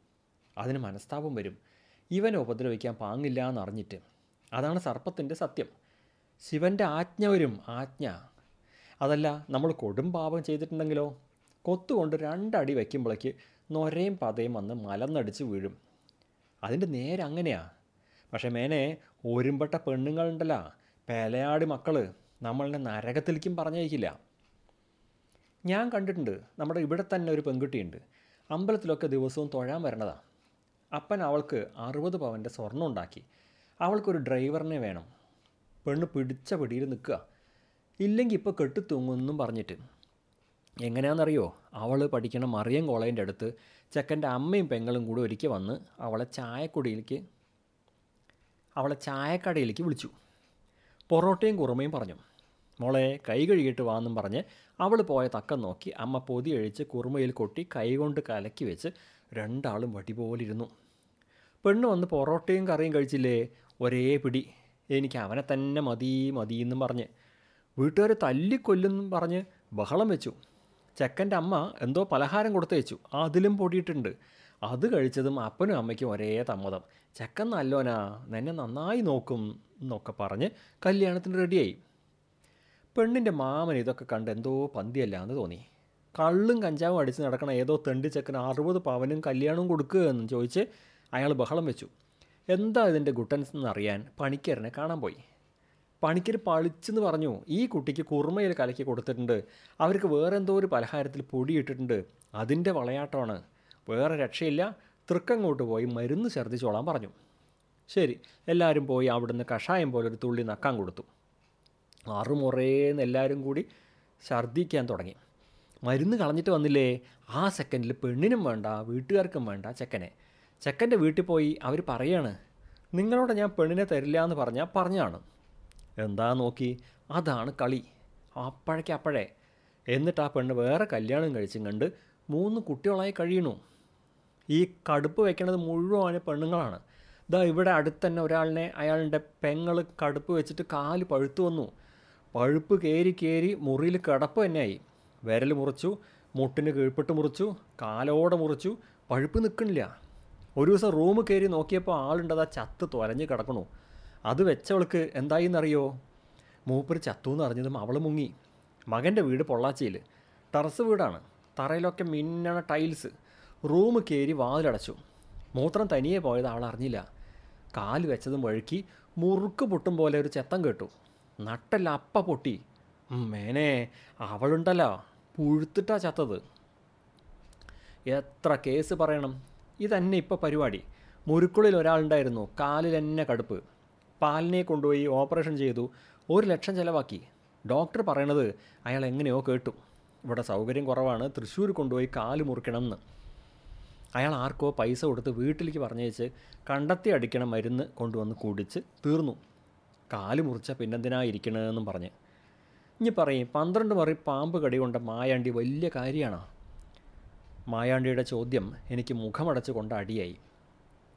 അതിന് മനസ്താപം വരും. ഇവനെ ഉപദ്രവിക്കാൻ പാങ്ങില്ല എന്നറിഞ്ഞിട്ട്. അതാണ് സർപ്പത്തിന്റെ സത്യം. ശിവന്റെ ആജ്ഞ വരും. ആജ്ഞ. അതല്ല നമ്മൾ കൊടും പാപം ചെയ്തിട്ടുണ്ടെങ്കിലോ? കൊത്തുകൊണ്ട് രണ്ടടി വയ്ക്കുമ്പോഴേക്ക് നൊരയും പതയും വന്ന് മലന്നടിച്ച് വീഴും. അതിന്റെ നേരെ അങ്ങനെയാ. പക്ഷേ മേനെ ഒരുമ്പെട്ട പെണ്ണുങ്ങളുണ്ടല്ല. പേലയാടി മക്കൾ നമ്മളിനെ നരകത്തിലേക്കും പറഞ്ഞയക്കില്ല. ഞാൻ കണ്ടിട്ടുണ്ട് നമ്മുടെ ഇവിടെ തന്നെ ഒരു പെൺകുട്ടിയുണ്ട്. അമ്പലത്തിലൊക്കെ ദിവസവും തൊഴാൻ വരണതാ. അപ്പൻ അവൾക്ക് അറുപത് പവന്റെ സ്വർണം ഉണ്ടാക്കി. അവൾക്കൊരു ഡ്രൈവറിനെ വേണം. പെണ്ണ് പിടിച്ച പിടിയിൽ നിൽക്കുക. ഇല്ലെങ്കിൽ ഇപ്പോൾ കെട്ടിത്തൂങ്ങുമെന്നും പറഞ്ഞിട്ട്. എങ്ങനെയാണെന്നറിയോ? അവൾ പഠിക്കണം മറിയം കോളേജിന്റെ അടുത്ത് ചെക്കന്റെ അമ്മയും പെങ്ങളും കൂടി ഒരിക്കൽ വന്ന് അവളെ ചായക്കുടിയിലേക്ക് അവളെ ചായക്കടയിലേക്ക് വിളിച്ചു. പൊറോട്ടയും കുറുമയും പറഞ്ഞു. മോളെ കൈ കഴുകിയിട്ട് വാന്നും പറഞ്ഞ് അവൾ പോയ തക്കം നോക്കി അമ്മ പൊതി അഴിച്ച് കുറുമയിൽ കൊട്ടി കൈകൊണ്ട് കലക്കി വെച്ച് രണ്ടാളും വടി പോലിരുന്നു പെണ്ണ് വന്ന് പൊറോട്ടയും കറിയും കഴിച്ചില്ലേ? ഒരേ പിടി. എനിക്ക് അവനെ തന്നെ മതി മതി എന്നും പറഞ്ഞ് വീട്ടുകാർ തല്ലിക്കൊല്ലെന്നും പറഞ്ഞ് ബഹളം വെച്ചു. ചെക്കന്റെ അമ്മ എന്തോ പലഹാരം കൊടുത്തു വെച്ചു അതിലും പൊടിയിട്ടുണ്ട്. അത് കഴിച്ചതും അപ്പനും അമ്മയ്ക്കും ഒരേ തമ്മതം. ചെക്കൻ നല്ലോനാ നിന്നെ നന്നായി നോക്കും എന്നൊക്കെ പറഞ്ഞ് കല്യാണത്തിന് റെഡിയായി പെണ്ണിന്റെ മാമൻ ഇതൊക്കെ കണ്ട് എന്തോ പന്തിയല്ല എന്ന് തോന്നി. കള്ളും കഞ്ചാവും അടിച്ച് നടക്കണ ഏതോ തെണ്ടി ചെക്കൻ അറുപത് പവനും കല്യാണവും കൊടുക്കുക എന്ന് ചോദിച്ച് അയാൾ ബഹളം വെച്ചു. എന്താ ഇതിന്റെ ഗുട്ടൻസ് എന്നറിയാൻ പണിക്കരനെ കാണാൻ പോയി. പണിക്കർ പളിച്ചെന്ന് പറഞ്ഞു ഈ കുട്ടിക്ക് കുറുമയിൽ കലക്കി കൊടുത്തിട്ടുണ്ട്. അവർക്ക് വേറെ എന്തോ ഒരു പലഹാരത്തിൽ പൊടിയിട്ടിട്ടുണ്ട് അതിന്റെ വളയാട്ടമാണ്. വേറെ രക്ഷയില്ല. തൃക്കങ്ങോട്ട് പോയി മരുന്ന് ഛർദ്ദിച്ചോളാൻ പറഞ്ഞു. ശരി എല്ലാവരും പോയി അവിടുന്ന് കഷായം പോലെ ഒരു തുള്ളി നക്കാൻ കൊടുത്തു. ആറുമുറേന്ന് എല്ലാവരും കൂടി ഛർദ്ദിക്കാൻ തുടങ്ങി. മരുന്ന് കളഞ്ഞിട്ട് വന്നില്ലേ? ആ സെക്കൻഡിൽ പെണ്ണിനും വേണ്ട വീട്ടുകാർക്കും വേണ്ട ചെക്കനെ. ചെക്കന്റെ വീട്ടിൽ പോയി അവർ പറയാണ് നിങ്ങളോട് ഞാൻ പെണ്ണിനെ തരില്ല എന്ന് പറഞ്ഞാൽ പറഞ്ഞാണ്. എന്താ നോക്കി അതാണ് കളി. അപ്പോഴേക്കപ്പോഴേ എന്നിട്ട് ആ പെണ്ണ് വേറെ കല്യാണം കഴിച്ചും കണ്ട് മൂന്ന് കുട്ടികളായി കഴിയണു. ഈ കടുപ്പ് വയ്ക്കുന്നത് മുഴുവൻ പെണ്ണുങ്ങളാണ്. ഇതാ ഇവിടെ അടുത്ത് തന്നെ ഒരാളിനെ അയാളുടെ പെങ്ങൾ കടുപ്പ് വെച്ചിട്ട് കാൽ പഴുത്തു വന്നു. പഴുപ്പ് കയറി കയറി മുറിയിൽ കിടപ്പ് തന്നെയായി. വിരൽ മുറിച്ചു മുട്ടിന് കീഴ്പ്പെട്ട് മുറിച്ചു കാലോടെ മുറിച്ചു. പഴുപ്പ് നിൽക്കണില്ല. ഒരു ദിവസം റൂം കയറി നോക്കിയപ്പോൾ ആളുണ്ടതാ ചത്ത് തൊലഞ്ഞ് കിടക്കണു. അത് വെച്ചവൾക്ക് എന്തായിന്നറിയോ? മൂപ്പര് ചത്തു എന്ന് അറിഞ്ഞതും അവൾ മുങ്ങി. മകന്റെ വീട് പൊള്ളാച്ചിയിൽ. ടെറസ് വീടാണ്. തറയിലൊക്കെ മിന്നണ ടൈൽസ്. റൂം കയറി വാതിലടച്ചു. മൂത്രം തനിയെ പോയത് ആൾ അറിഞ്ഞില്ല. കാൽ വെച്ചതും വഴുക്കി മുറുക്ക് പൊട്ടും പോലെ ഒരു ചെത്തം കേട്ടു. നട്ടല്ല അപ്പ പൊട്ടി. മേനെ അവളുണ്ടല്ലോ. പുഴുത്തിട്ടാ ചത്തത്. എത്ര കേസ് പറയണം. ഇതന്നെ ഇപ്പോൾ പരിപാടി. മുറുക്കുള്ളിൽ ഒരാളുണ്ടായിരുന്നു. കാലിൽ എന്നെ കടുപ്പ്. പാലിനെ കൊണ്ടുപോയി ഓപ്പറേഷൻ ചെയ്തു. ഒരു ലക്ഷം ചിലവാക്കി. ഡോക്ടർ പറയണത് അയാൾ എങ്ങനെയോ കേട്ടു. ഇവിടെ സൗകര്യം കുറവാണ്. തൃശ്ശൂർ കൊണ്ടുപോയി കാൽ മുറിക്കണം എന്ന് അയാൾ ആർക്കോ പൈസ കൊടുത്ത് വീട്ടിലേക്ക് പറഞ്ഞയച്ച് കണ്ടെത്തി അടിക്കണ മരുന്ന് കൊണ്ടുവന്ന് കുടിച്ച് തീർന്നു. കാൽ മുറിച്ച പിന്നെന്തിനാ ഇരിക്കണതെന്നും പറഞ്ഞ്. ഇനി പറയും പന്ത്രണ്ട് മറി പാമ്പ് കടി കൊണ്ട മായാണ്ടി വലിയ കാര്യമാണോ മായാണ്ടിയുടെ ചോദ്യം എനിക്ക് മുഖമടച്ച് കൊണ്ട് അടിയായി.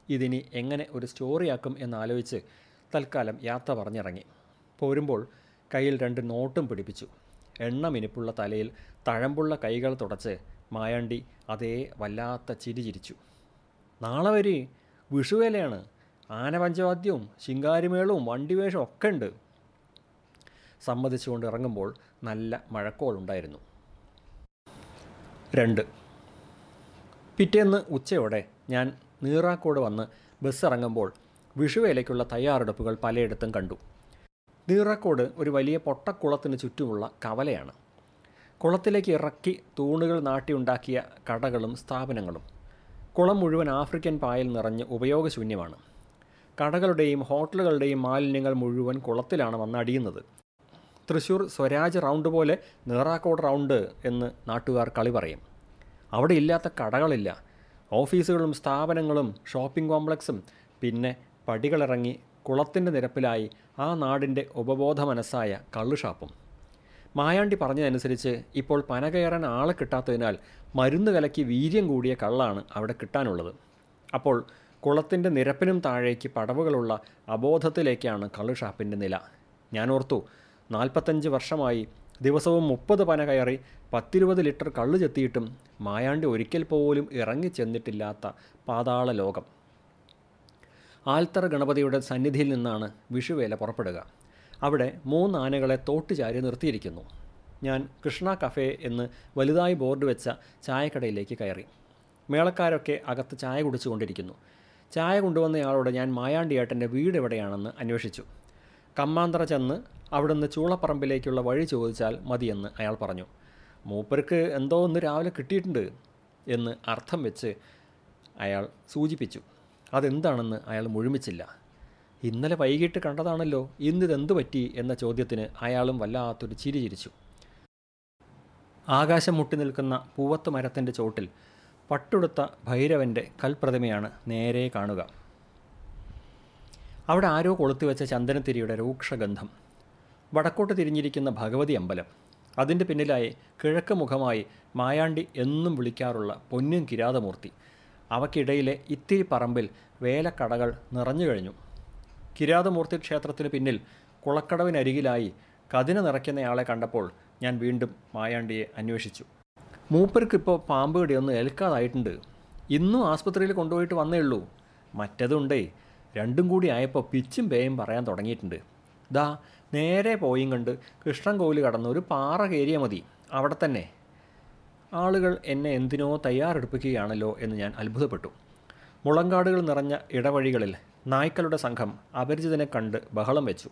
ഇതിനി എങ്ങനെ ഒരു സ്റ്റോറിയാക്കും എന്നാലോചിച്ച് തൽക്കാലം യാത്ര പറഞ്ഞിറങ്ങി. പോരുമ്പോൾ കയ്യിൽ രണ്ട് നോട്ടും പിടിപ്പിച്ചു. എണ്ണ മിനിപ്പുള്ള തലയിൽ തഴമ്പുള്ള കൈകൾ തുടച്ച് മായാണ്ടി അതേ വല്ലാത്ത ചിരി ചിരിച്ചു. നാളെ വരെ വിഷുവേലയാണ്. ആനപഞ്ചവാദ്യവും ശിങ്കാരിമേളവും വണ്ടിവേഷവും ഒക്കെ ഉണ്ട്. സമ്മതിച്ചുകൊണ്ട് ഇറങ്ങുമ്പോൾ നല്ല മഴക്കോളുണ്ടായിരുന്നു രണ്ട്. പിറ്റേന്ന് ഉച്ചയോടെ ഞാൻ നീറാക്കോട് വന്ന് ബസ് ഇറങ്ങുമ്പോൾ വിഷുവേലയ്ക്കുള്ള തയ്യാറെടുപ്പുകൾ പലയിടത്തും കണ്ടു. നീറാക്കോട് ഒരു വലിയ പൊട്ടക്കുളത്തിന് ചുറ്റുമുള്ള കവലയാണ്. കുളത്തിലേക്ക് ഇറക്കി തൂണുകൾ നാട്ടിയുണ്ടാക്കിയ കടകളും സ്ഥാപനങ്ങളും. കുളം മുഴുവൻ ആഫ്രിക്കൻ പായൽ നിറഞ്ഞ് ഉപയോഗശൂന്യമാണ്. കടകളുടെയും ഹോട്ടലുകളുടെയും മാലിന്യങ്ങൾ മുഴുവൻ കുളത്തിലാണ് വന്നടിയുന്നത്. തൃശ്ശൂർ സ്വരാജ് റൗണ്ട് പോലെ നേറാക്കോട് റൗണ്ട് എന്ന് നാട്ടുകാർ കളി പറയും. അവിടെ ഇല്ലാത്ത കടകളില്ല. ഓഫീസുകളും സ്ഥാപനങ്ങളും ഷോപ്പിംഗ് കോംപ്ലക്സും. പിന്നെ പടികളിറങ്ങി കുളത്തിന്റെ നിരപ്പിലായി ആ നാടിന്റെ ഉപബോധ മനസ്സായ കള്ളുഷാപ്പും. മായാണ്ടി പറഞ്ഞതനുസരിച്ച് ഇപ്പോൾ പന കയറാൻ ആളെ കിട്ടാത്തതിനാൽ മരുന്ന് കലക്കി വീര്യം കൂടിയ കള്ളാണ് അവിടെ കിട്ടാനുള്ളത്. അപ്പോൾ കുളത്തിന്റെ നിരപ്പിനും താഴേക്ക് പടവുകളുള്ള അബോധത്തിലേക്കാണ് കള്ളുഷാപ്പിന്റെ നില. ഞാൻ ഓർത്തു നാൽപ്പത്തഞ്ച് വർഷമായി ദിവസവും മുപ്പത് പന കയറി പത്തിരുപത് ലിറ്റർ കള്ളു ചെത്തിയിട്ടും മായാണ്ടി ഒരിക്കൽ പോലും ഇറങ്ങി ചെന്നിട്ടില്ലാത്ത പാതാള ലോകം. ആൽത്തറ ഗണപതിയുടെ സന്നിധിയിൽ നിന്നാണ് വിഷുവേല പുറപ്പെടുക. അവിടെ മൂന്ന് ആനകളെ തോട്ടുചാരി നിർത്തിയിരിക്കുന്നു. ഞാൻ കൃഷ്ണ കഫേ എന്ന് വലുതായി ബോർഡ് വെച്ച ചായക്കടയിലേക്ക് കയറി. മേളക്കാരൊക്കെ അകത്ത് ചായ കുടിച്ചുകൊണ്ടിരിക്കുന്നു. ചായ കൊണ്ടുവന്നയാളോട് ഞാൻ മായാണ്ടിയേട്ടന്റെ വീട് എവിടെയാണെന്ന് അന്വേഷിച്ചു. കമ്മാന്തറ ചെന്ന് അവിടുന്ന് ചൂളപ്പറമ്പിലേക്കുള്ള വഴി ചോദിച്ചാൽ മതിയെന്ന് അയാൾ പറഞ്ഞു. മൂപ്പർക്ക് എന്തോ ഒന്ന് രാവിലെ കിട്ടിയിട്ടുണ്ട് എന്ന് അർത്ഥം വെച്ച് അയാൾ സൂചിപ്പിച്ചു. അതെന്താണെന്ന് അയാൾ മുഴുമിച്ചില്ല. ഇന്നലെ വൈകിട്ട് കണ്ടതാണല്ലോ ഇന്നിതെന്തു പറ്റി എന്ന ചോദ്യത്തിന് അയാളും വല്ലാത്തൊരു ചിരി ചിരിച്ചു. ആകാശം മുട്ടി നിൽക്കുന്ന പൂവത്ത് മരത്തിന്റെ ചോട്ടിൽ പട്ടുടുത്ത ഭൈരവന്റെ കൽപ്രതിമയാണ് നേരെ കാണുക. അവിടെ ആരോ കൊളുത്തിവെച്ച ചന്ദനത്തിരിയുടെ രൂക്ഷഗന്ധം. വടക്കോട്ട് തിരിഞ്ഞിരിക്കുന്ന ഭഗവതി അമ്പലം. അതിന്റെ പിന്നിലായി കിഴക്ക് മുഖമായി മായാണ്ടി എന്നും വിളിക്കാറുള്ള പൊന്നും കിരാതമൂർത്തി. അവക്കിടയിലെ ഇത്തിരി പറമ്പിൽ വേലക്കടകൾ നിറഞ്ഞു കഴിഞ്ഞു. കിരാതമൂർത്തി ക്ഷേത്രത്തിന് പിന്നിൽ കുളക്കടവിനരികിലായി കതിന നിറയ്ക്കുന്നയാളെ കണ്ടപ്പോൾ ഞാൻ വീണ്ടും മായാണ്ടിയെ അന്വേഷിച്ചു. മൂപ്പർക്കിപ്പോൾ പാമ്പ് കടിയൊന്നും ഏൽക്കാതായിട്ടുണ്ട്. ഇന്നും ആസ്പത്രിയിൽ കൊണ്ടുപോയിട്ട് വന്നേ ഉള്ളൂ. മറ്റതുണ്ടേ രണ്ടും കൂടി ആയപ്പോൾ പിച്ചും പേയും പറയാൻ തുടങ്ങിയിട്ടുണ്ട്. ദാ നേരെ പോയും കണ്ട് കൃഷ്ണൻ കോവിൽ കടന്ന് ഒരു പാറ കയറിയാൽ മതി. അവിടെ തന്നെ. ആളുകൾ എന്നെ എന്തിനോ തയ്യാറെടുപ്പിക്കുകയാണല്ലോ എന്ന് ഞാൻ അത്ഭുതപ്പെട്ടു. മുളങ്കാടുകൾ നിറഞ്ഞ ഇടവഴികളിൽ നായ്ക്കളുടെ സംഘം അപരിചിതനെ കണ്ട് ബഹളം വെച്ചു.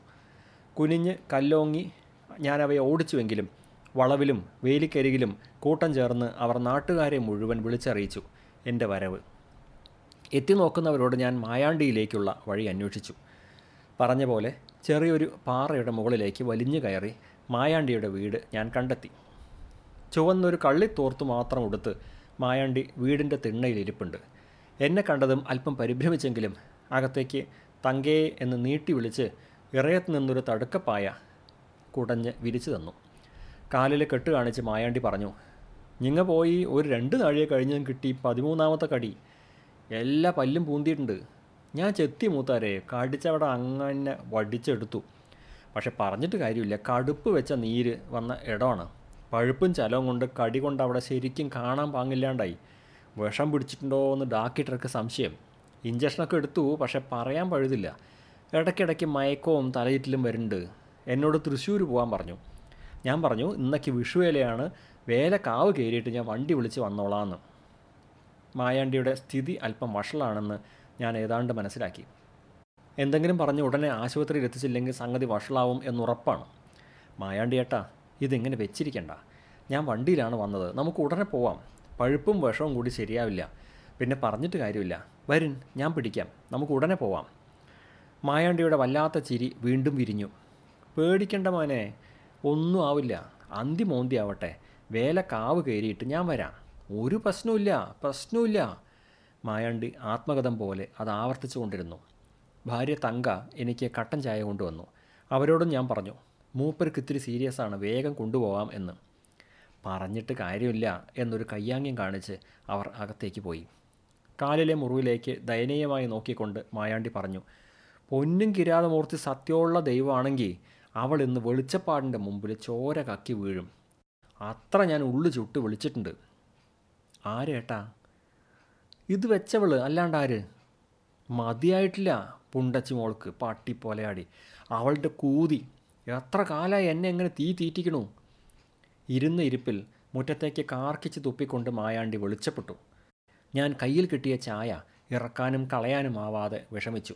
കുനിഞ്ഞ് കല്ലോങ്ങി ഞാൻ അവയെ ഓടിച്ചുവെങ്കിലും വളവിലും വേലിക്കരികിലും കൂട്ടം ചേർന്ന് അവർ നാട്ടുകാരെ മുഴുവൻ വിളിച്ചറിയിച്ചു എന്റെ വരവ്. എത്തി നോക്കുന്നവരോട് ഞാൻ മായാണ്ടിയിലേക്കുള്ള വഴി അന്വേഷിച്ചു. പറഞ്ഞ പോലെ ചെറിയൊരു പാറയുടെ മുകളിലേക്ക് വലിഞ്ഞു കയറി മായാണ്ടിയുടെ വീട് ഞാൻ കണ്ടെത്തി. ചുവന്നൊരു കള്ളിത്തോർത്ത് മാത്രം ഉടുത്ത് മായാണ്ടി വീടിന്റെ തിണ്ണയിൽ ഇരിപ്പുണ്ട്. എന്നെ കണ്ടതും അല്പം പരിഭ്രമിച്ചെങ്കിലും അകത്തേക്ക് തങ്കേ എന്ന് നീട്ടി വിളിച്ച് ഇറയത്ത് നിന്നൊരു തടുക്കപ്പായ കുടഞ്ഞ് വിരിച്ചു തന്നു. കാലിൽ കെട്ട് കാണിച്ച് മായാണ്ടി പറഞ്ഞു നിങ്ങ പോയി ഒരു രണ്ട് നാഴിക കഴിഞ്ഞതും കിട്ടി പതിമൂന്നാമത്തെ കടി. എല്ലാ പല്ലും പൂന്തിയിട്ടുണ്ട്. ഞാൻ ചെത്തി മൂത്താരെ കടിച്ചവിടെ അങ്ങനെ വടിച്ചെടുത്തു. പക്ഷെ പറഞ്ഞിട്ട് കാര്യമില്ല. കടുപ്പ് വെച്ച നീര് വന്ന ഇടമാണ്. പഴുപ്പും ചലവും കൊണ്ട് കടി കൊണ്ട് അവിടെ ശരിക്കും കാണാൻ പാങ്ങില്ലാണ്ടായി. വിഷം പിടിച്ചിട്ടുണ്ടോ എന്ന് ഡാക്കിട്ടർക്ക് സംശയം. ഇഞ്ചക്ഷനൊക്കെ എടുത്തു പക്ഷേ പറയാൻ പഴുതില്ല ഇടയ്ക്കിടയ്ക്ക് മയക്കവും തലയിറ്റിലും വരുന്നുണ്ട്. എന്നോട് തൃശ്ശൂർ പോകാൻ പറഞ്ഞു. ഞാൻ പറഞ്ഞു ഇന്നൊക്കെ വിഷുവേലയാണ്. വേല കാവ് കയറിയിട്ട് ഞാൻ വണ്ടി വിളിച്ച് വന്നോളാമെന്ന് മായാണ്ടിയുടെ സ്ഥിതി അല്പം വഷളാണെന്ന് ഞാൻ ഏതാണ്ട് മനസ്സിലാക്കി. എന്തെങ്കിലും പറഞ്ഞ് ഉടനെ ആശുപത്രിയിൽ എത്തിച്ചില്ലെങ്കിൽ സംഗതി വഷളാവും എന്നുറപ്പാണ്. മായാണ്ടി ഏട്ടാ ഇതിങ്ങനെ വെച്ചിരിക്കണ്ട. ഞാൻ വണ്ടിയിലാണ് വന്നത്. നമുക്ക് ഉടനെ പോവാം. പഴുപ്പും വിഷവും കൂടി ശരിയാവില്ല. പിന്നെ പറഞ്ഞിട്ട് കാര്യമില്ല. വരും ഞാൻ പിടിക്കാം. നമുക്ക് ഉടനെ പോവാം. മായാണ്ടിയുടെ വല്ലാത്ത ചിരി വീണ്ടും വിരിഞ്ഞു. പേടിക്കണ്ട മോനെ ഒന്നും ആവില്ല. അന്തി മോന്തി ആവട്ടെ. വേല കാവ് കയറിയിട്ട് ഞാൻ വരാം. ഒരു പ്രശ്നവുമില്ല പ്രശ്നവുമില്ല. മായാണ്ടി ആത്മകഥം പോലെ അത് ആവർത്തിച്ചു കൊണ്ടിരുന്നു. ഭാര്യ തങ്ക എനിക്ക് കട്ടൻ ചായ കൊണ്ടുവന്നു. അവരോടും ഞാൻ പറഞ്ഞു മൂപ്പർക്ക് ഇത്തിരി സീരിയസ് ആണ് വേഗം കൊണ്ടുപോകാം എന്ന്. പറഞ്ഞിട്ട് കാര്യമില്ല എന്നൊരു കയ്യാങ്ങ്യം കാണിച്ച് അവർ അകത്തേക്ക് പോയി. കാലിലെ മുറിവിലേക്ക് ദയനീയമായി നോക്കിക്കൊണ്ട് മായാണ്ടി പറഞ്ഞു പൊന്നും കിരാതമൂർത്തി സത്യമുള്ള ദൈവമാണെങ്കിൽ അവൾ ഇന്ന് വെളിച്ചപ്പാടിന്റെ മുമ്പിൽ ചോര കക്കി വീഴും. അത്ര ഞാൻ ഉള്ളു ചുട്ട് വിളിച്ചിട്ടുണ്ട്. ആരേട്ടാ ഇത് വെച്ചവൾ അല്ലാണ്ട് ആര് മതിയായിട്ടില്ല പുണ്ടച്ചി മോൾക്ക് പട്ടി പോലെയാടി. അവളുടെ കൂതി. എത്ര കാലമായി എന്നെ എങ്ങനെ തീ തീറ്റിക്കണു? ഇരുന്ന ഇരിപ്പിൽ മുറ്റത്തേക്ക് കാർക്കിച്ച് തുപ്പിക്കൊണ്ട് മായാണ്ടി വെളിച്ചപ്പെട്ടു. ഞാൻ കയ്യിൽ കിട്ടിയ ചായ ഇറക്കാനും കളയാനും ആവാതെ വിഷമിച്ചു.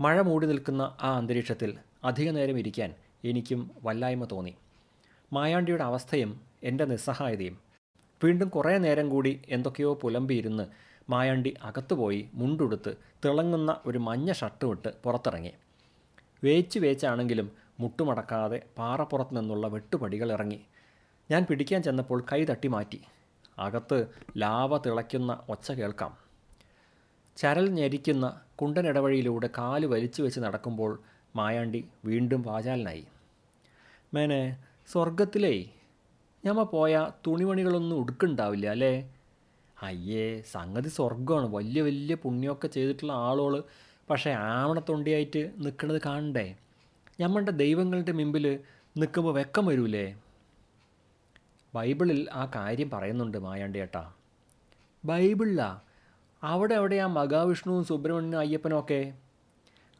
മഴ മൂടി നിൽക്കുന്ന ആ അന്തരീക്ഷത്തിൽ അധിക നേരം ഇരിക്കാൻ എനിക്കും വല്ലായ്മ തോന്നി. മായാണ്ടിയുടെ അവസ്ഥയും എന്റെ നിസ്സഹായതയും. വീണ്ടും കുറേ നേരം കൂടി എന്തൊക്കെയോ പുലമ്പിയിരുന്ന് മായാണ്ടി അകത്തുപോയി മുണ്ടുടുത്ത് തിളങ്ങുന്ന ഒരു മഞ്ഞ ഷർട്ട് വിട്ട് പുറത്തിറങ്ങി. വേച്ച് വേച്ചാണെങ്കിലും മുട്ടുമടക്കാതെ പാറപ്പുറത്ത് നിന്നുള്ള വെട്ടുപടികൾ ഇറങ്ങി. ഞാൻ പിടിക്കാൻ ചെന്നപ്പോൾ കൈ തട്ടി മാറ്റി. അകത്ത് ലാവ തിളയ്ക്കുന്ന ഒച്ച കേൾക്കാം. ചരൽ ഞെരിക്കുന്ന കുണ്ടനിടവഴിയിലൂടെ കാൽ വലിച്ചു വെച്ച് നടക്കുമ്പോൾ മായാണ്ടി വീണ്ടും വാചാലനായി മേനെ സ്വർഗത്തിലേ ഞമ്മ പോയ തുണിമണികളൊന്നും ഉടുക്കുണ്ടാവില്ല അല്ലേ? അയ്യേ സംഗതി സ്വർഗമാണ് വലിയ വലിയ പുണ്യമൊക്കെ ചെയ്തിട്ടുള്ള ആളുകൾ പക്ഷേ ആവണത്തൊണ്ടിയായിട്ട് നിൽക്കുന്നത് കാണണ്ടേ? ഞമ്മളുടെ ദൈവങ്ങളുടെ മുമ്പിൽ നിൽക്കുമ്പോൾ വെക്കം വരൂലേ? ബൈബിളിൽ ആ കാര്യം പറയുന്നുണ്ട് മായാണ്ടി ഏട്ടാ. ബൈബിളിലാ അവിടെ അവിടെ ആ മഹാവിഷ്ണുവും സുബ്രഹ്മണ്യനും അയ്യപ്പനും ഒക്കെ?